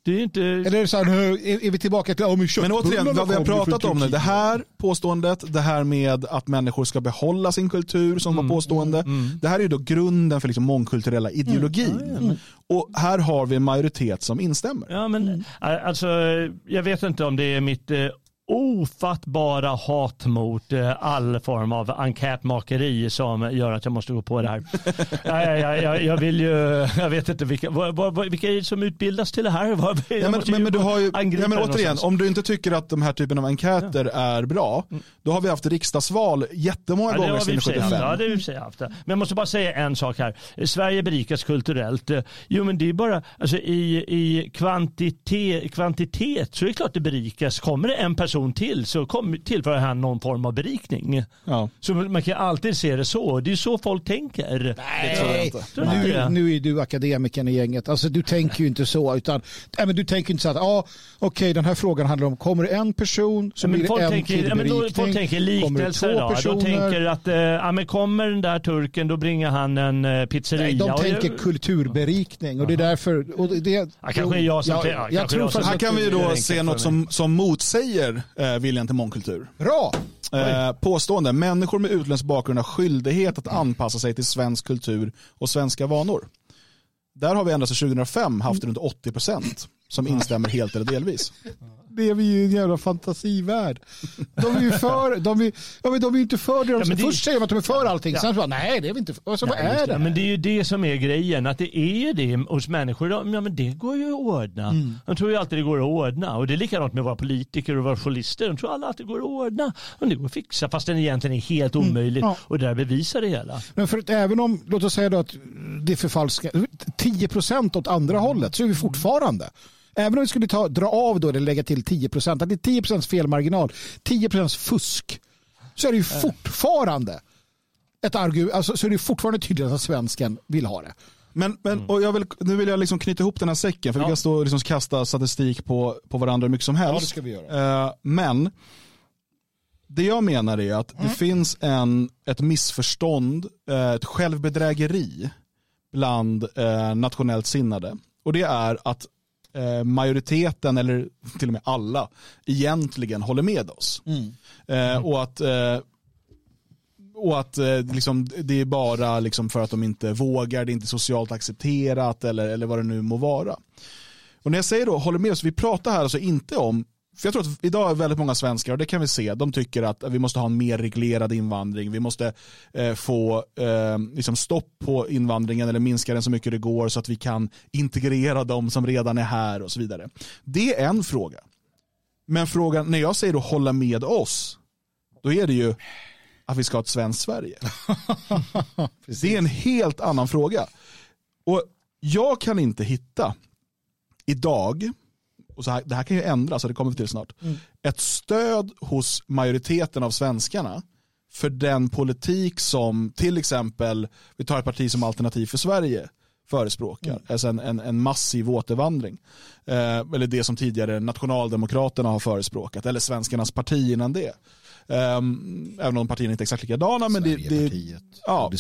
Det är inte... Eller är det så här, nu är, är vi tillbaka till, ja, men Men återigen, vad vi har pratat om nu, det här påståendet, det här med att människor ska behålla sin kultur som var påstående, det här är ju då grunden för liksom mångkulturella ideologin. Och här har vi en majoritet som instämmer. Ja, men alltså, jag vet inte om det är mitt eh, ofattbara hat mot eh, all form av enkätmakeri som gör att jag måste gå på det här. <laughs> ja, ja, ja, jag, jag vill ju, jag vet inte vilka, vilka som utbildas till det här? Jag Ja, men, men, men du har ju, ja, men återigen, någonstans. om du inte tycker att de här typen av enkäter är bra, då har vi haft riksdagsval jättemånga Ja, gånger sedan och för sig haft. 75. Ja, det har vi i och för sig haft. Men jag måste bara säga en sak här. Sverige berikas kulturellt. Jo, men det är bara alltså, i, i kvantitet, kvantitet så är det klart det berikas. Kommer det en person till så kom, tillför han någon form av berikning. Ja. Så man kan alltid se det så. Det är så folk tänker. Det tror jag Nej, nu, nu är du akademikern i gänget. Alltså, du tänker ju inte så. Utan, nej, men du tänker inte så att ah, okej, den här frågan handlar om, kommer det en pizzeria så blir folk, det en tänker, till ja, men då, berikning. folk tänker liknelser två då. De personer? tänker att eh, ja, men kommer den där turken då bringar han en eh, pizzeria. Nej, de Och det- tänker kulturberikning och det är därför... Och det, det, Ja, kanske är jag som- Ja, ja, jag kanske tror jag som- Här kan vi då se något som, som motsäger eh, viljan till mångkultur. Bra! Eh, påstående, människor med utländsk bakgrund har skyldighet att anpassa sig till svensk kultur och svenska vanor. Där har vi ända sedan 2005 haft runt 80% som instämmer helt eller delvis. Lever ju i en jävla fantasivärld. De är ju för, de är, ja, men de är inte för det. De, Ja, men det- först säger de att de är för allting, Ja. sen så bara, nej det är vi inte för. Alltså, vad Ja, just är det. det? Men det är ju det som är grejen, att det är ju det hos människor. Ja, men det går ju att ordna. Mm. De tror ju alltid det går att ordna. Och det är likadant med våra politiker och våra journalister. De tror alla att det går att ordna. Och det går att fixa, fast den egentligen är helt omöjligt. Mm. Ja. Och där bevisar det hela. Men för att även om, låt oss säga då att det förfalskar 10 procent åt andra hållet så är vi fortfarande. Även om vi skulle ta, dra av då eller lägga till 10 procent, att det är 10 procents felmarginal, 10 procents fusk, så är det ju fortfarande ett argument, alltså, så är det fortfarande tydligt att svensken vill ha det. Men, men och jag vill, nu vill jag liksom knyta ihop den här säcken, för ja. vi kan stå och liksom kasta statistik på, på varandra hur mycket som helst. Ja, det ska vi göra. Uh, men det jag menar är att mm. det finns en, ett missförstånd, uh, ett självbedrägeri bland uh, nationellt sinnade. Och det är att majoriteten, eller till och med alla, egentligen håller med oss. Mm. Mm. Och att och att eh, liksom, det är bara liksom, för att de inte vågar, det är inte socialt accepterat eller, eller vad det nu må vara. Och när jag säger då, håller med oss, vi pratar här alltså inte om för jag tror att idag är väldigt många svenskar, och det kan vi se, de tycker att vi måste ha en mer reglerad invandring. Vi måste eh, få eh, liksom stopp på invandringen eller minska den så mycket det går så att vi kan integrera de som redan är här och så vidare. Det är en fråga. Men frågan, när jag säger då hålla med oss, då är det ju att vi ska ha ett svenskt Sverige. <laughs> det är en helt annan fråga. Och jag kan inte hitta idag, och så här, det här kan ju ändras, så det kommer vi till snart, mm. ett stöd hos majoriteten av svenskarna för den politik som till exempel, vi tar ett parti som Alternativ för Sverige, förespråkar. Mm. Alltså en, en, en massiv återvandring. Eh, eller det som tidigare Nationaldemokraterna har förespråkat. Eller Svenskarnas parti innan det. Um, även om partierna inte är exakt likadana. Men det, det, ja,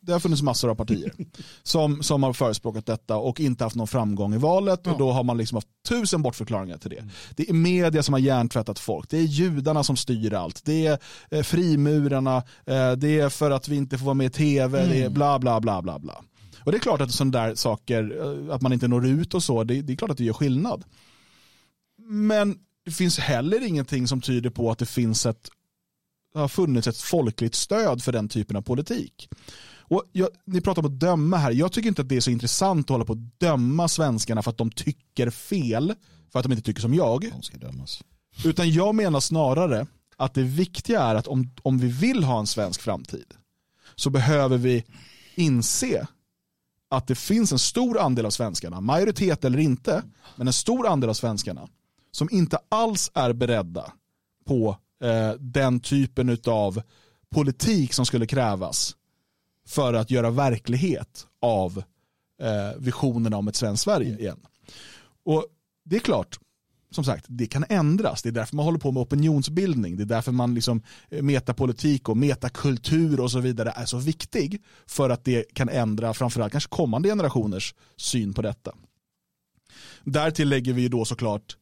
det har funnits massor av partier <laughs> som, som har förespråkat detta och inte haft någon framgång i valet. Ja. Och då har man liksom haft tusen bortförklaringar till det. Mm. Det är media som har hjärntvättat folk. Det är judarna som styr allt. Det är eh, frimurarna. Eh, det är för att vi inte får vara med i tv. Mm. Det är mm. bla bla bla bla bla. Och det är klart att sådana där saker, eh, att man inte når ut och så, det, det är klart att det gör skillnad. Men det finns heller ingenting som tyder på att det finns ett har funnits ett folkligt stöd för den typen av politik. Och jag, ni pratar om att döma här. Jag tycker inte att det är så intressant att hålla på att döma svenskarna för att de tycker fel, för att de inte tycker som jag. De ska dömas. Utan jag menar snarare att det viktiga är att om, om vi vill ha en svensk framtid så behöver vi inse att det finns en stor andel av svenskarna, majoritet eller inte, men en stor andel av svenskarna som inte alls är beredda på eh, den typen av politik som skulle krävas för att göra verklighet av eh, visionerna om ett svenskt Sverige igen. Och det är klart, som sagt, det kan ändras. Det är därför man håller på med opinionsbildning. Det är därför man liksom eh, metapolitik och metakultur och så vidare är så viktig för att det kan ändra framförallt kanske kommande generationers syn på detta. Därtill lägger vi då såklart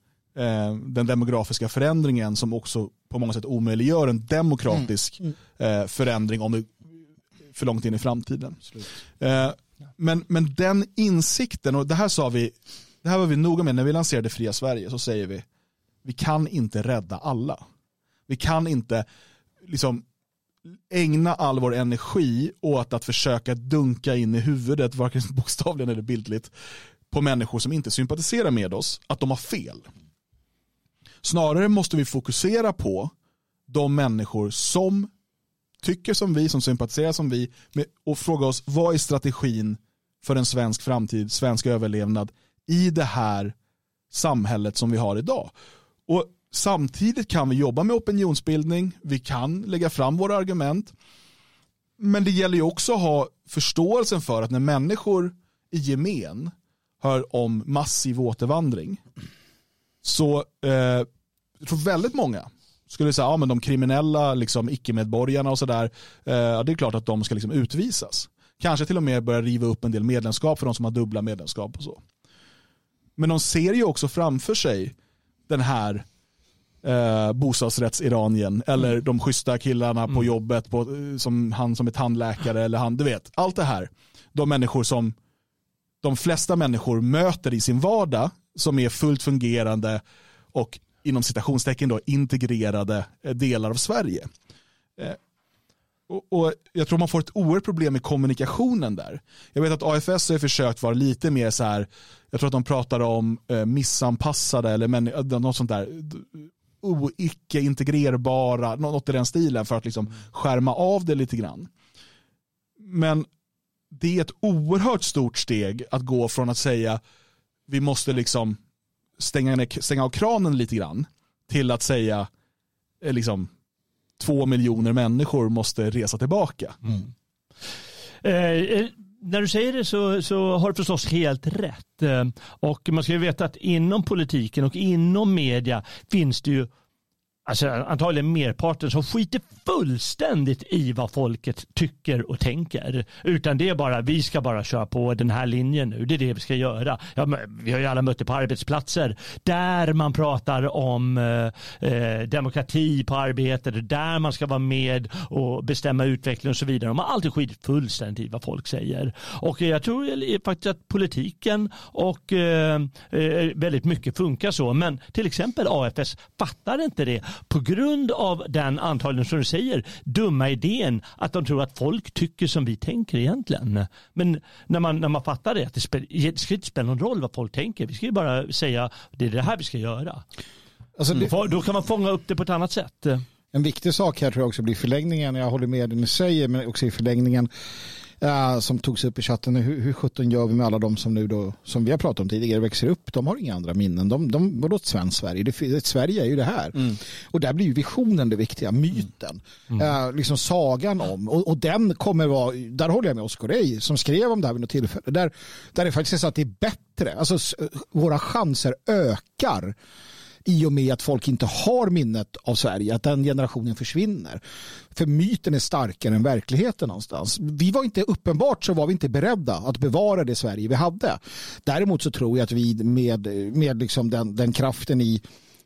den demografiska förändringen som också på många sätt omöjliggör en demokratisk mm. Mm. Eh, förändring om det för långt in i framtiden. Eh, men, men den insikten, och det här sa vi, det här var vi noga med när vi lanserade Fria Sverige, så säger vi, vi kan inte rädda alla. Vi kan inte liksom ägna all vår energi åt att försöka dunka in i huvudet, varken <laughs> bokstavligen eller bildligt, på människor som inte sympatiserar med oss, att de har fel. Snarare måste vi fokusera på de människor som tycker som vi, som sympatiserar som vi och fråga oss vad är strategin för en svensk framtid, svensk överlevnad i det här samhället som vi har idag. Och Samtidigt kan vi jobba med opinionsbildning, vi kan lägga fram våra argument. Men det gäller ju också att ha förståelsen för att när människor i gemen hör om massiv återvandring så eh, jag tror väldigt många skulle säga, ja men de kriminella liksom, icke-medborgarna och sådär, eh, det är klart att de ska liksom utvisas. Kanske till och med börja riva upp en del medlemskap för de som har dubbla medlemskap och så. Men de ser ju också framför sig den här eh, bostadsrätts-Iranien eller mm. de schyssta killarna mm. på jobbet, på, som han som är tandläkare eller han, du vet, allt det här. De människor som de flesta människor möter i sin vardag som är fullt fungerande och inom citationstecken då integrerade eh, delar av Sverige. Eh, och, och, Jag tror man får ett oerhört problem med kommunikationen där. Jag vet att AFS har försökt vara lite mer så här, jag tror att de pratar om eh, missanpassade eller men, eh, något sånt där icke integrerbara, något i den stilen för att liksom skärma av det lite grann. Men det är ett oerhört stort steg att gå från att säga vi måste liksom stänga, ner, stänga av kranen lite grann till att säga eh, liksom två miljoner människor måste resa tillbaka. Mm. Eh, eh, när du säger det så, så har du förstås helt rätt. Eh, och man ska ju veta att inom politiken och inom media finns det ju alltså antagligen merparten som skiter fullständigt i vad folket tycker och tänker. Utan det är bara, vi ska bara köra på den här linjen nu, det är det vi ska göra. Ja, vi har ju alla mött det på arbetsplatser där man pratar om eh, eh demokrati på arbetet, där man ska vara med och bestämma utveckling och så vidare. De har alltid skitit fullständigt i vad folk säger. Och jag tror faktiskt att politiken och eh, eh, väldigt mycket funkar så. Men till exempel AFS fattar inte det på grund av den antagligen som du säger dumma idén att de tror att folk tycker som vi tänker egentligen. Men när man, när man fattar det, att det, spel, det ska inte spela någon roll vad folk tänker. Vi ska ju bara säga det är det här vi ska göra. Alltså det, mm. Då kan man fånga upp det på ett annat sätt. En viktig sak här tror jag också blir förlängningen. Jag håller med det ni säger, men också i förlängningen som togs upp i chatten. Hur, hur sjutton gör vi med alla de som nu då, som vi har pratat om tidigare, växer upp? De har inga andra minnen. De, de, vadå ett svenskt Sverige? Det, Sverige är ju det här. Mm. Och där blir ju visionen det viktiga, myten. Mm. Uh, liksom sagan om. Och, och, den kommer vara, där håller jag med Oskar Rej som skrev om det här vid något tillfälle. Där, där det faktiskt är så att det är bättre. Alltså våra chanser ökar i och med att folk inte har minnet av Sverige, att den generationen försvinner. För myten är starkare än verkligheten någonstans. Vi var inte, uppenbart så var vi inte beredda att bevara det Sverige vi hade. Däremot så tror jag att vi med, med liksom den, den kraften i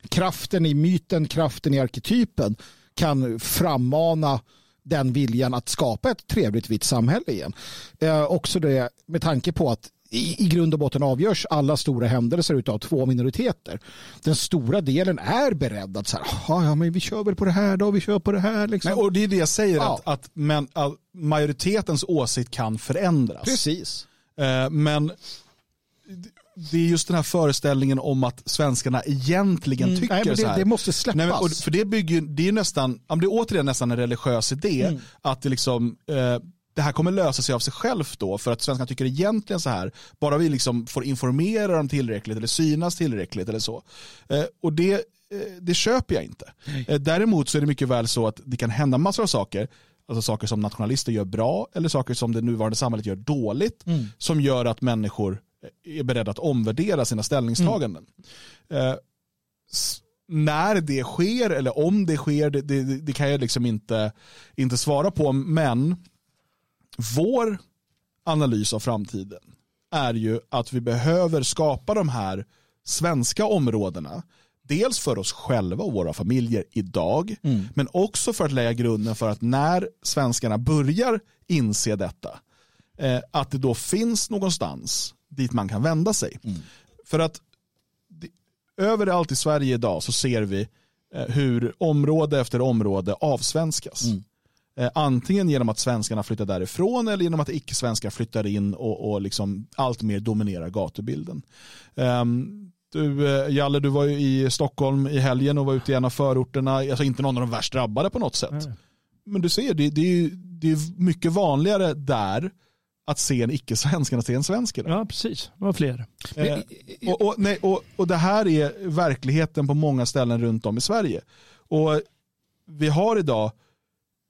kraften i myten, kraften i arketypen kan frammana den viljan att skapa ett trevligt vitt samhälle igen. Eh, också det med tanke på att i, i grund och botten avgörs alla stora händelser av två minoriteter. Den stora delen är beredd att så här, ja men vi kör väl på det här då, vi kör på det här. Liksom. Nej, och det är det jag säger, ja. att, att, men, att majoritetens åsikt kan förändras. Precis. Eh, men det är just den här föreställningen om att svenskarna egentligen mm. tycker Nej, det, så här. Det måste släppas. Nej, men, för det, bygger, det är nästan, det är återigen nästan en religiös idé mm. att det liksom eh, det här kommer lösa sig av sig självt då för att svenskarna tycker egentligen så här, bara vi liksom får informera dem tillräckligt eller synas tillräckligt eller så. Eh, och det, eh, det köper jag inte. Eh, däremot så är det mycket väl så att det kan hända massor av saker, alltså saker som nationalister gör bra eller saker som det nuvarande samhället gör dåligt, mm. som gör att människor är beredda att omvärdera sina ställningstaganden. Mm. Eh, när det sker eller om det sker, det, det, det, kan jag liksom inte, inte svara på, men vår analys av framtiden är ju att vi behöver skapa de här svenska områdena. Dels för oss själva och våra familjer idag, mm. men också för att lägga grunden för att när svenskarna börjar inse detta, eh, att det då finns någonstans dit man kan vända sig. Mm. För att överallt i Sverige idag så ser vi eh, hur område efter område avsvenskas. Mm. Eh, antingen genom att svenskarna flyttar därifrån eller genom att icke-svenskar flyttar in och, och liksom allt mer dominerar gatubilden. Um, du, eh, Jalle, du var ju i Stockholm i helgen och var ute i en av förorterna, alltså inte någon av de värst drabbade på något sätt. Mm. Men du ser, det, det, är, det är mycket vanligare där att se en icke-svensk än att se en svensk. Ja, precis. Det var fler. Eh, och, och, nej, och, och det här är verkligheten på många ställen runt om i Sverige. Och vi har idag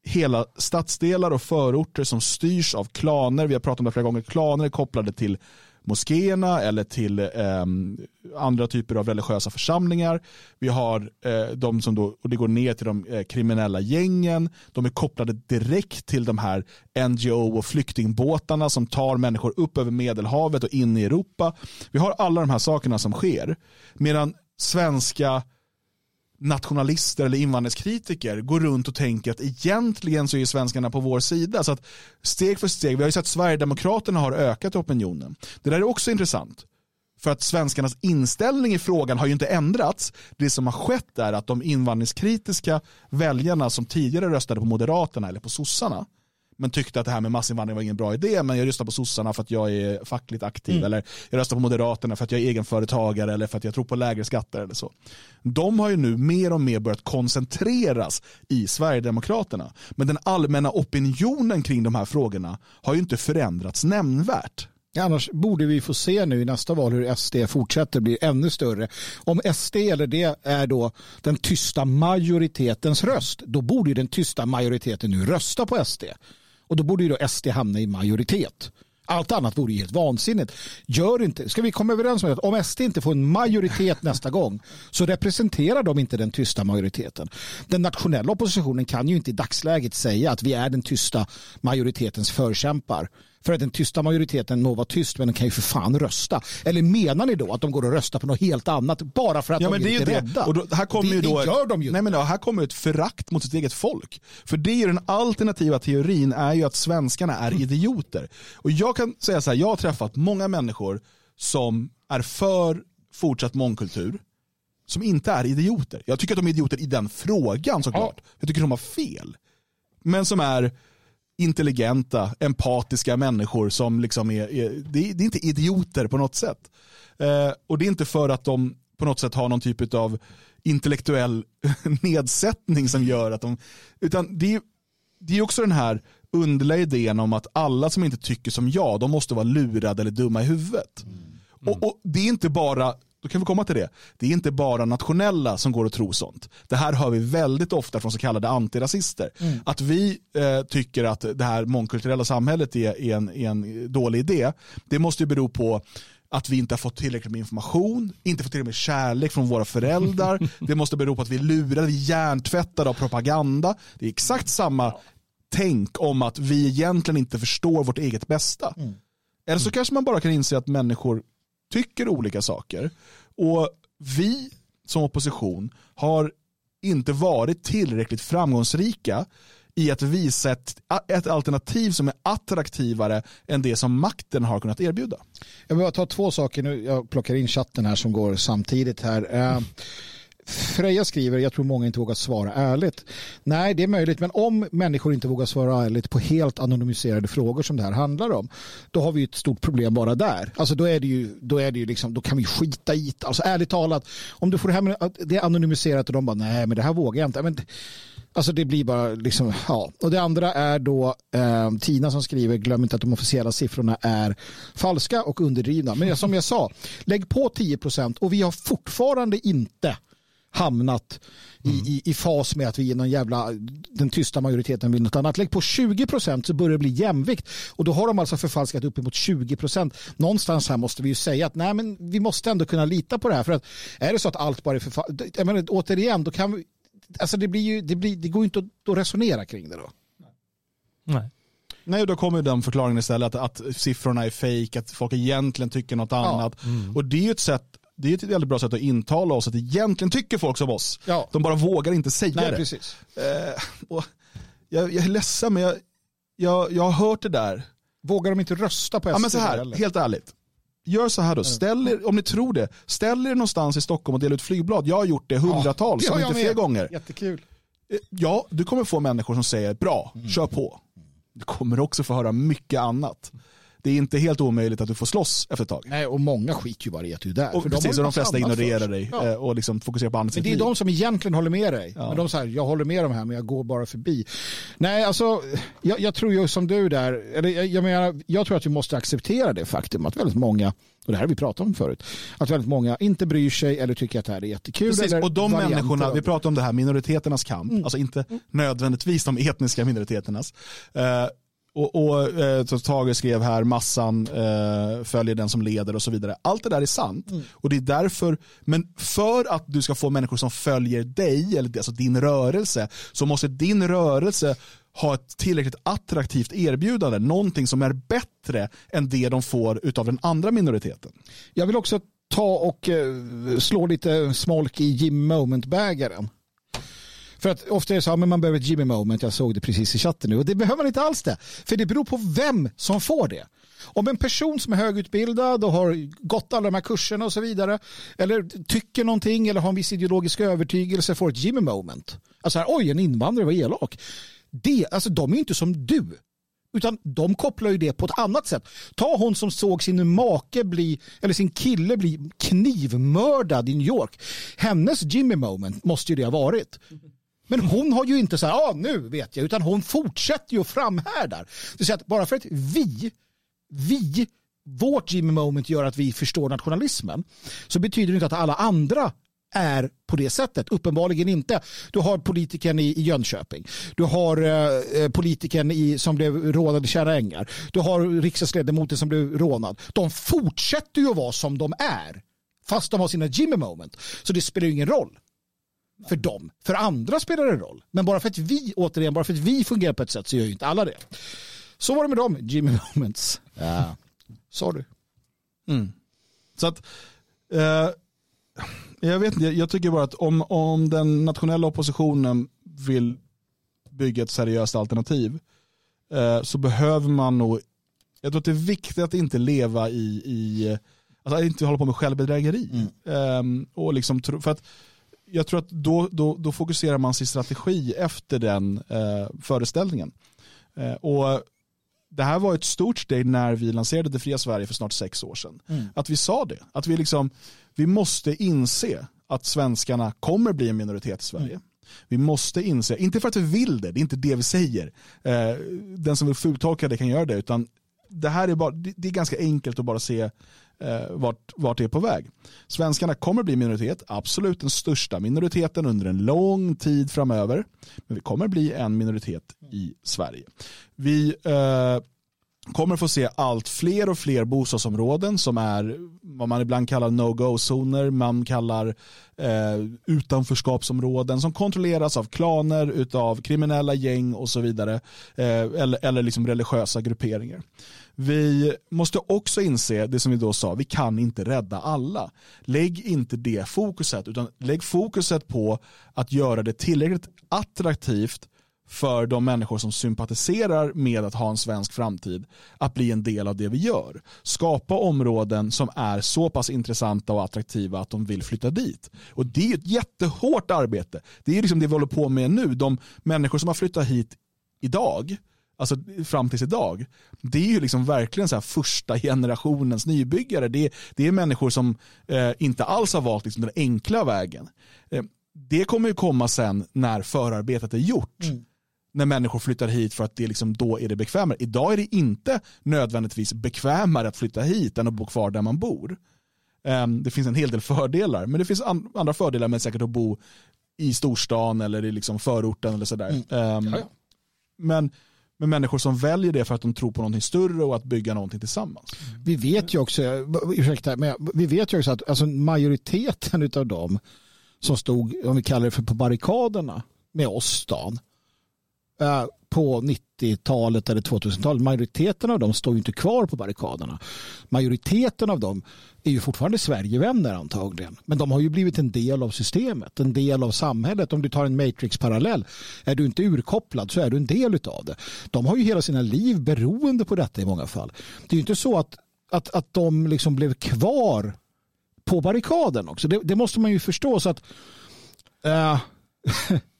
hela stadsdelar och förorter som styrs av klaner. Vi har pratat om det flera gånger. Klaner är kopplade till moskéerna eller till eh, andra typer av religiösa församlingar. Vi har eh, de som då, och det går ner till de eh, kriminella gängen. De är kopplade direkt till de här NGO och flyktingbåtarna som tar människor upp över Medelhavet och in i Europa. Vi har alla de här sakerna som sker. Medan svenska nationalister eller invandringskritiker går runt och tänker att egentligen så är svenskarna på vår sida. Så att steg för steg, vi har ju sett att Sverigedemokraterna har ökat opinionen. Det där är också intressant. För att svenskarnas inställning i frågan har ju inte ändrats. Det som har skett är att de invandringskritiska väljarna som tidigare röstade på Moderaterna eller på sossarna men tyckte att det här med massinvandring var ingen bra idé men jag röstar på sossarna för att jag är fackligt aktiv Mm. eller jag röstar på moderaterna för att jag är egenföretagare eller för att jag tror på lägre skatter eller så. De har ju nu mer och mer börjat koncentreras i Sverigedemokraterna men den allmänna opinionen kring de här frågorna har ju inte förändrats nämnvärt. Annars borde vi få se nu i nästa val hur SD fortsätter bli ännu större. Om SD eller det är då den tysta majoritetens röst, då borde den tysta majoriteten nu rösta på SD. Och då borde ju då SD hamna i majoritet. Allt annat vore ju helt vansinnigt. Gör inte, ska vi komma överens om att om SD inte får en majoritet nästa gång så representerar de inte den tysta majoriteten. Den nationella oppositionen kan ju inte i dagsläget säga att vi är den tysta majoritetens förkämpar. För att den tysta majoriteten må vara tyst men den kan ju för fan rösta. Eller menar ni då att de går och röstar på något helt annat bara för att Ja, de är är lite rädda? Och då, här kommer det, ju då, det gör de ju. Nej, men ja, här kommer ett förakt mot sitt eget folk. För det är ju den alternativa teorin är ju att svenskarna är idioter. Och jag kan säga så här, jag har träffat många människor som är för fortsatt mångkultur som inte är idioter. Jag tycker att de är idioter i den frågan såklart. Jag tycker de har fel. Men som är intelligenta, empatiska människor som liksom är, är det, är det är inte idioter på något sätt. Eh, och det är inte för att de på något sätt har någon typ av intellektuell <laughs> nedsättning som gör att de, utan det är, det är också den här underliga idén om att alla som inte tycker som jag, de måste vara lurade eller dumma i huvudet. Och, och det är inte bara, då kan vi komma till det, det är inte bara nationella som går och tror sånt. Det här hör vi väldigt ofta från så kallade antirasister. Att vi eh, tycker att det här mångkulturella samhället är, är, en, är en dålig idé, det måste ju bero på att vi inte har fått tillräckligt med information, inte fått tillräckligt med kärlek från våra föräldrar. <laughs> Det måste bero på att vi är lurade, vi är hjärntvättade av propaganda. Det är exakt samma tänk om att vi egentligen inte förstår vårt eget bästa. Eller så kanske man bara kan inse att människor tycker olika saker. Och vi som opposition har inte varit tillräckligt framgångsrika i att visa ett, ett alternativ som är attraktivare än det som makten har kunnat erbjuda. Jag vill bara ta två saker nu. Jag plockar in chatten här som går samtidigt här. Eh, Freja skriver, jag tror många inte vågar svara ärligt. Nej, det är möjligt, men om människor inte vågar svara ärligt på helt anonymiserade frågor som det här handlar om, då har vi ett stort problem bara där. Alltså då är det ju, då är det ju liksom, då kan vi skita i det. Alltså ärligt talat, om du får det här med det är anonymiserat och de bara, nej men det här vågar jag inte. Men, Alltså det blir bara liksom, ja. Och det andra är då eh, Tina som skriver, glöm inte att de officiella siffrorna är falska och underdrivna. Men som jag sa, lägg på 10 procent och vi har fortfarande inte hamnat i, i, i fas med att vi är någon jävla, den tysta majoriteten vill något annat. Lägg på 20 procent så börjar det bli jämvikt. Och då har de alltså förfalskat uppemot 20 procent. Någonstans här måste vi ju säga att nej men vi måste ändå kunna lita på det här. För att är det så att allt bara är förfalskat, jag menar, återigen, då kan vi, alltså det, blir ju, det, blir, det går ju inte att, att resonera kring det då. Nej. Nej, då kommer ju den förklaringen istället att, att siffrorna är fejk, att folk egentligen tycker något annat. Och det är ju ett sätt det är ett väldigt bra sätt att intala oss att egentligen tycker folk som oss. Ja. De bara vågar inte säga Nej, det. precis. Eh, och jag, jag är ledsen men jag, jag, jag har hört det där. Vågar de inte rösta på SD? Ja, men så här, eller? helt ärligt. Gör så här då, ställ er, om ni tror det, ställ er någonstans i Stockholm och dela ut flygblad. Jag har gjort det hundratals, det har om inte fler gånger. Jättekul. Eh, Ja, du kommer få människor som säger bra, Mm. kör på. Du kommer också få höra mycket annat. Det är inte helt omöjligt att du får slåss efter ett tag. Nej, och många skiter ju bara i att du är där. Och för de precis, ju och de flesta ignorerar dig Ja. eh, och liksom fokuserar på annat Men det är de som egentligen håller med dig. Ja. Men de säger, jag håller med dem här men jag går bara förbi. Nej, alltså jag, jag tror ju som du där, eller jag, jag menar, jag tror att vi måste acceptera det faktum att väldigt många, och det här har vi pratat om förut, att väldigt många inte bryr sig eller tycker att det här är jättekul. Precis, och de människorna, vi pratar om det här minoriteternas kamp, Mm. alltså inte nödvändigtvis de etniska minoriteternas. Eh, och, och eh, Tage skrev här, massan eh, följer den som leder och så vidare. Allt det där är sant. Mm. Och det är därför, men för att du ska få människor som följer dig, eller alltså din rörelse, så måste din rörelse ha ett tillräckligt attraktivt erbjudande, någonting som är bättre än det de får av den andra minoriteten. Jag vill också ta och eh, slå lite smolk i Jim Moment-bägaren. För att ofta är det så att man behöver ett Jimmy Moment, jag såg det precis i chatten nu. Och det behöver man inte alls det. För det beror på vem som får det. Om en person som är högutbildad och har gått alla de här kurserna och så vidare, eller tycker någonting eller har en viss ideologisk övertygelse får ett Jimmy Moment. Alltså här, oj en invandrare var elak. Det, alltså de är ju inte som du. Utan de kopplar ju det på ett annat sätt. Ta hon som såg sin make bli, eller sin kille bli knivmördad i New York. Hennes Jimmy moment måste ju det ha varit. Men hon har ju inte så här, ja ah, nu vet jag, utan hon fortsätter ju och framhärdar. Det vill säga att bara för att vi, vi, vårt Jimmy moment gör att vi förstår nationalismen så betyder det inte att alla andra är på det sättet. Uppenbarligen inte. Du har politikern i, i Jönköping. Du har eh, eh politikern i, som blev rånad i Kära Ängar. Du har riksdagsledamoten som blev rånad. De fortsätter ju att vara som de är. Fast de har sina Jimmy moment. Så det spelar ju ingen roll för dem. För andra spelar det roll. Men bara för att vi, återigen, bara för att vi fungerar på ett sätt så gör ju inte alla det. Så var det med dem, Jimmy Moments. Ja. <laughs> Sorry. Mm. Så att, eh, jag vet inte, jag tycker bara att om, om den nationella oppositionen vill bygga ett seriöst alternativ eh, så behöver man nog, jag tror att det är viktigt att inte leva i, i alltså att inte hålla på med självbedrägeri. Mm. Eh, och liksom, för att jag tror att då, då, då fokuserar man sin strategi efter den eh, föreställningen. Eh, och det här var ett stort steg när vi lanserade Det fria Sverige för snart sex år sedan. Mm. Att vi sa det, att vi, liksom, vi måste inse att svenskarna kommer bli en minoritet i Sverige. Mm. Vi måste inse, inte för att vi vill det, det är inte det vi säger. Eh, den som vill fultolka det kan göra det, utan det här är, bara, det är ganska enkelt att bara se eh, vart, vart det är på väg. Svenskarna kommer bli minoritet, absolut den största minoriteten under en lång tid framöver. Men vi kommer bli en minoritet i Sverige. Vi eh, kommer få se allt fler och fler bostadsområden som är vad man ibland kallar no-go-zoner, man kallar eh, utanförskapsområden som kontrolleras av klaner, av kriminella gäng och så vidare. Eh, eller eller liksom religiösa grupperingar. Vi måste också inse det som vi då sa, vi kan inte rädda alla. Lägg inte det fokuset, utan lägg fokuset på att göra det tillräckligt attraktivt för de människor som sympatiserar med att ha en svensk framtid att bli en del av det vi gör. Skapa områden som är så pass intressanta och attraktiva att de vill flytta dit. Och det är ett jättehårt arbete. Det är liksom det vi håller på med nu. De människor som har flyttat hit idag alltså fram tills idag, det är ju liksom verkligen så första generationens nybyggare. Det är, det är människor som eh, inte alls har valt liksom den enkla vägen. Eh, det kommer ju komma sen när förarbetet är gjort. Mm. När människor flyttar hit för att det liksom, då är det bekvämare. Idag är det inte nödvändigtvis bekvämare att flytta hit än att bo kvar där man bor. Eh, det finns en hel del fördelar, men det finns an andra fördelar med säkert att bo i storstan eller i liksom förorten eller sådär. Mm. Ja. Men med människor som väljer det för att de tror på någonting större och att bygga någonting tillsammans. Vi vet ju också, ursäkta, men vi vet ju också att alltså, majoriteten av dem som stod, om vi kallar det för på barrikaderna med oss stan, eh, på 90-talet eller 2000-talet, majoriteten av dem står ju inte kvar på barrikaderna. Majoriteten av dem är ju fortfarande Sverigevänner antagligen. Men de har ju blivit en del av systemet, en del av samhället. Om du tar en Matrix-parallell, är du inte urkopplad så är du en del av det. De har ju hela sina liv beroende på detta i många fall. Det är ju inte så att, att, att de liksom blev kvar på barrikaden också. Det, det måste man ju förstå. så att uh, <laughs>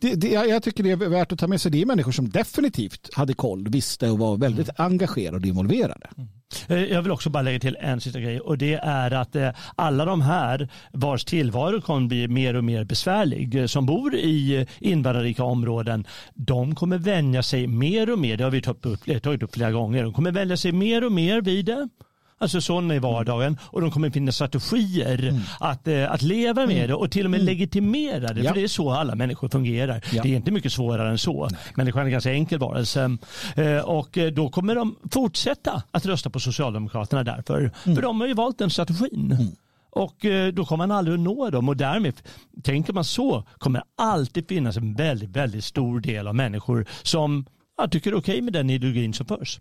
det, det, jag tycker det är värt att ta med sig. Det är människor som definitivt hade koll, visste och var väldigt mm. engagerade och involverade. Mm. Eh, jag vill också bara lägga till en sista grej och det är att eh, alla de här vars tillvaro kommer bli mer och mer besvärlig eh, som bor i invandrarrika områden de kommer vänja sig mer och mer, det har vi tagit upp flera gånger, de kommer vänja sig mer och mer vid det Alltså sådana i vardagen och de kommer finna strategier mm. att, eh, att leva med mm. det och till och med mm. legitimera det. Ja. För det är så alla människor fungerar. Ja. Det är inte mycket svårare än så. Nej. Människan är en ganska enkel varelse. Eh, och eh, då kommer de fortsätta att rösta på Socialdemokraterna därför. Mm. För de har ju valt den strategin. Mm. Och eh, då kommer man aldrig att nå dem och därmed, tänker man så, kommer alltid finnas en väldigt, väldigt stor del av människor som jag tycker det är okej okay med den ideologin som förs.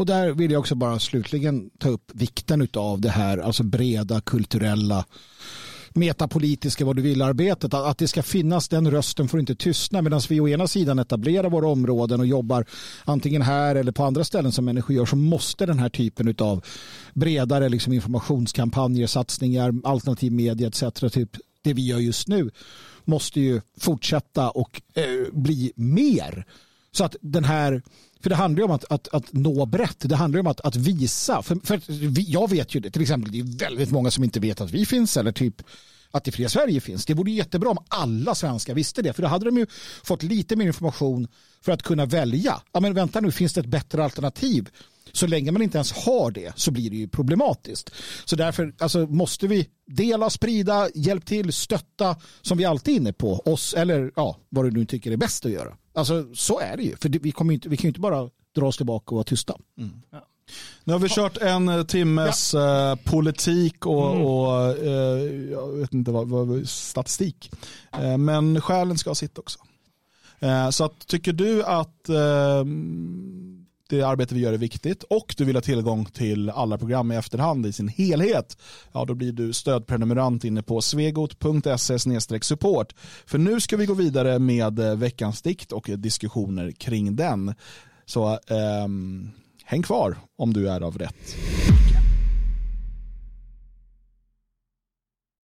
Och där vill jag också bara slutligen ta upp vikten av det här, alltså breda kulturella metapolitiska vad du vill arbetet att det ska finnas den rösten får inte tystna medan vi å ena sidan etablerar våra områden och jobbar antingen här eller på andra ställen som människor gör så måste den här typen av bredare liksom informationskampanjer, satsningar, alternativ media etc. Typ det vi gör just nu måste ju fortsätta och eh, bli mer så att den här för det handlar ju om att, att, att nå brett. Det handlar ju om att, att visa. För, för vi, jag vet ju det. Till exempel, det är väldigt många som inte vet att vi finns. Eller typ att det fria Sverige finns. Det vore jättebra om alla svenskar visste det. För då hade de ju fått lite mer information för att kunna välja. Ja, men vänta nu, finns det ett bättre alternativ? Så länge man inte ens har det så blir det ju problematiskt. Så därför alltså, måste vi dela, sprida, hjälp till, stötta som vi alltid är inne på oss eller ja, vad du nu tycker är bäst att göra. Alltså så är det ju. För det, vi, kommer inte, vi kan ju inte bara dra oss tillbaka och vara tysta. Mm. Ja. Nu har vi kört en eh, timmes ja. Eh, politik och, mm. och eh, jag vet inte vad, vad statistik. men skälen ska sitta också. så att, tycker du att det arbete vi gör är viktigt och du vill ha tillgång till alla program i efterhand i sin helhet, ja då blir du stödprenumerant inne på svegot.se support. För nu ska vi gå vidare med eh, veckans dikt och diskussioner kring den. Så eh, Häng kvar om du är av rätt.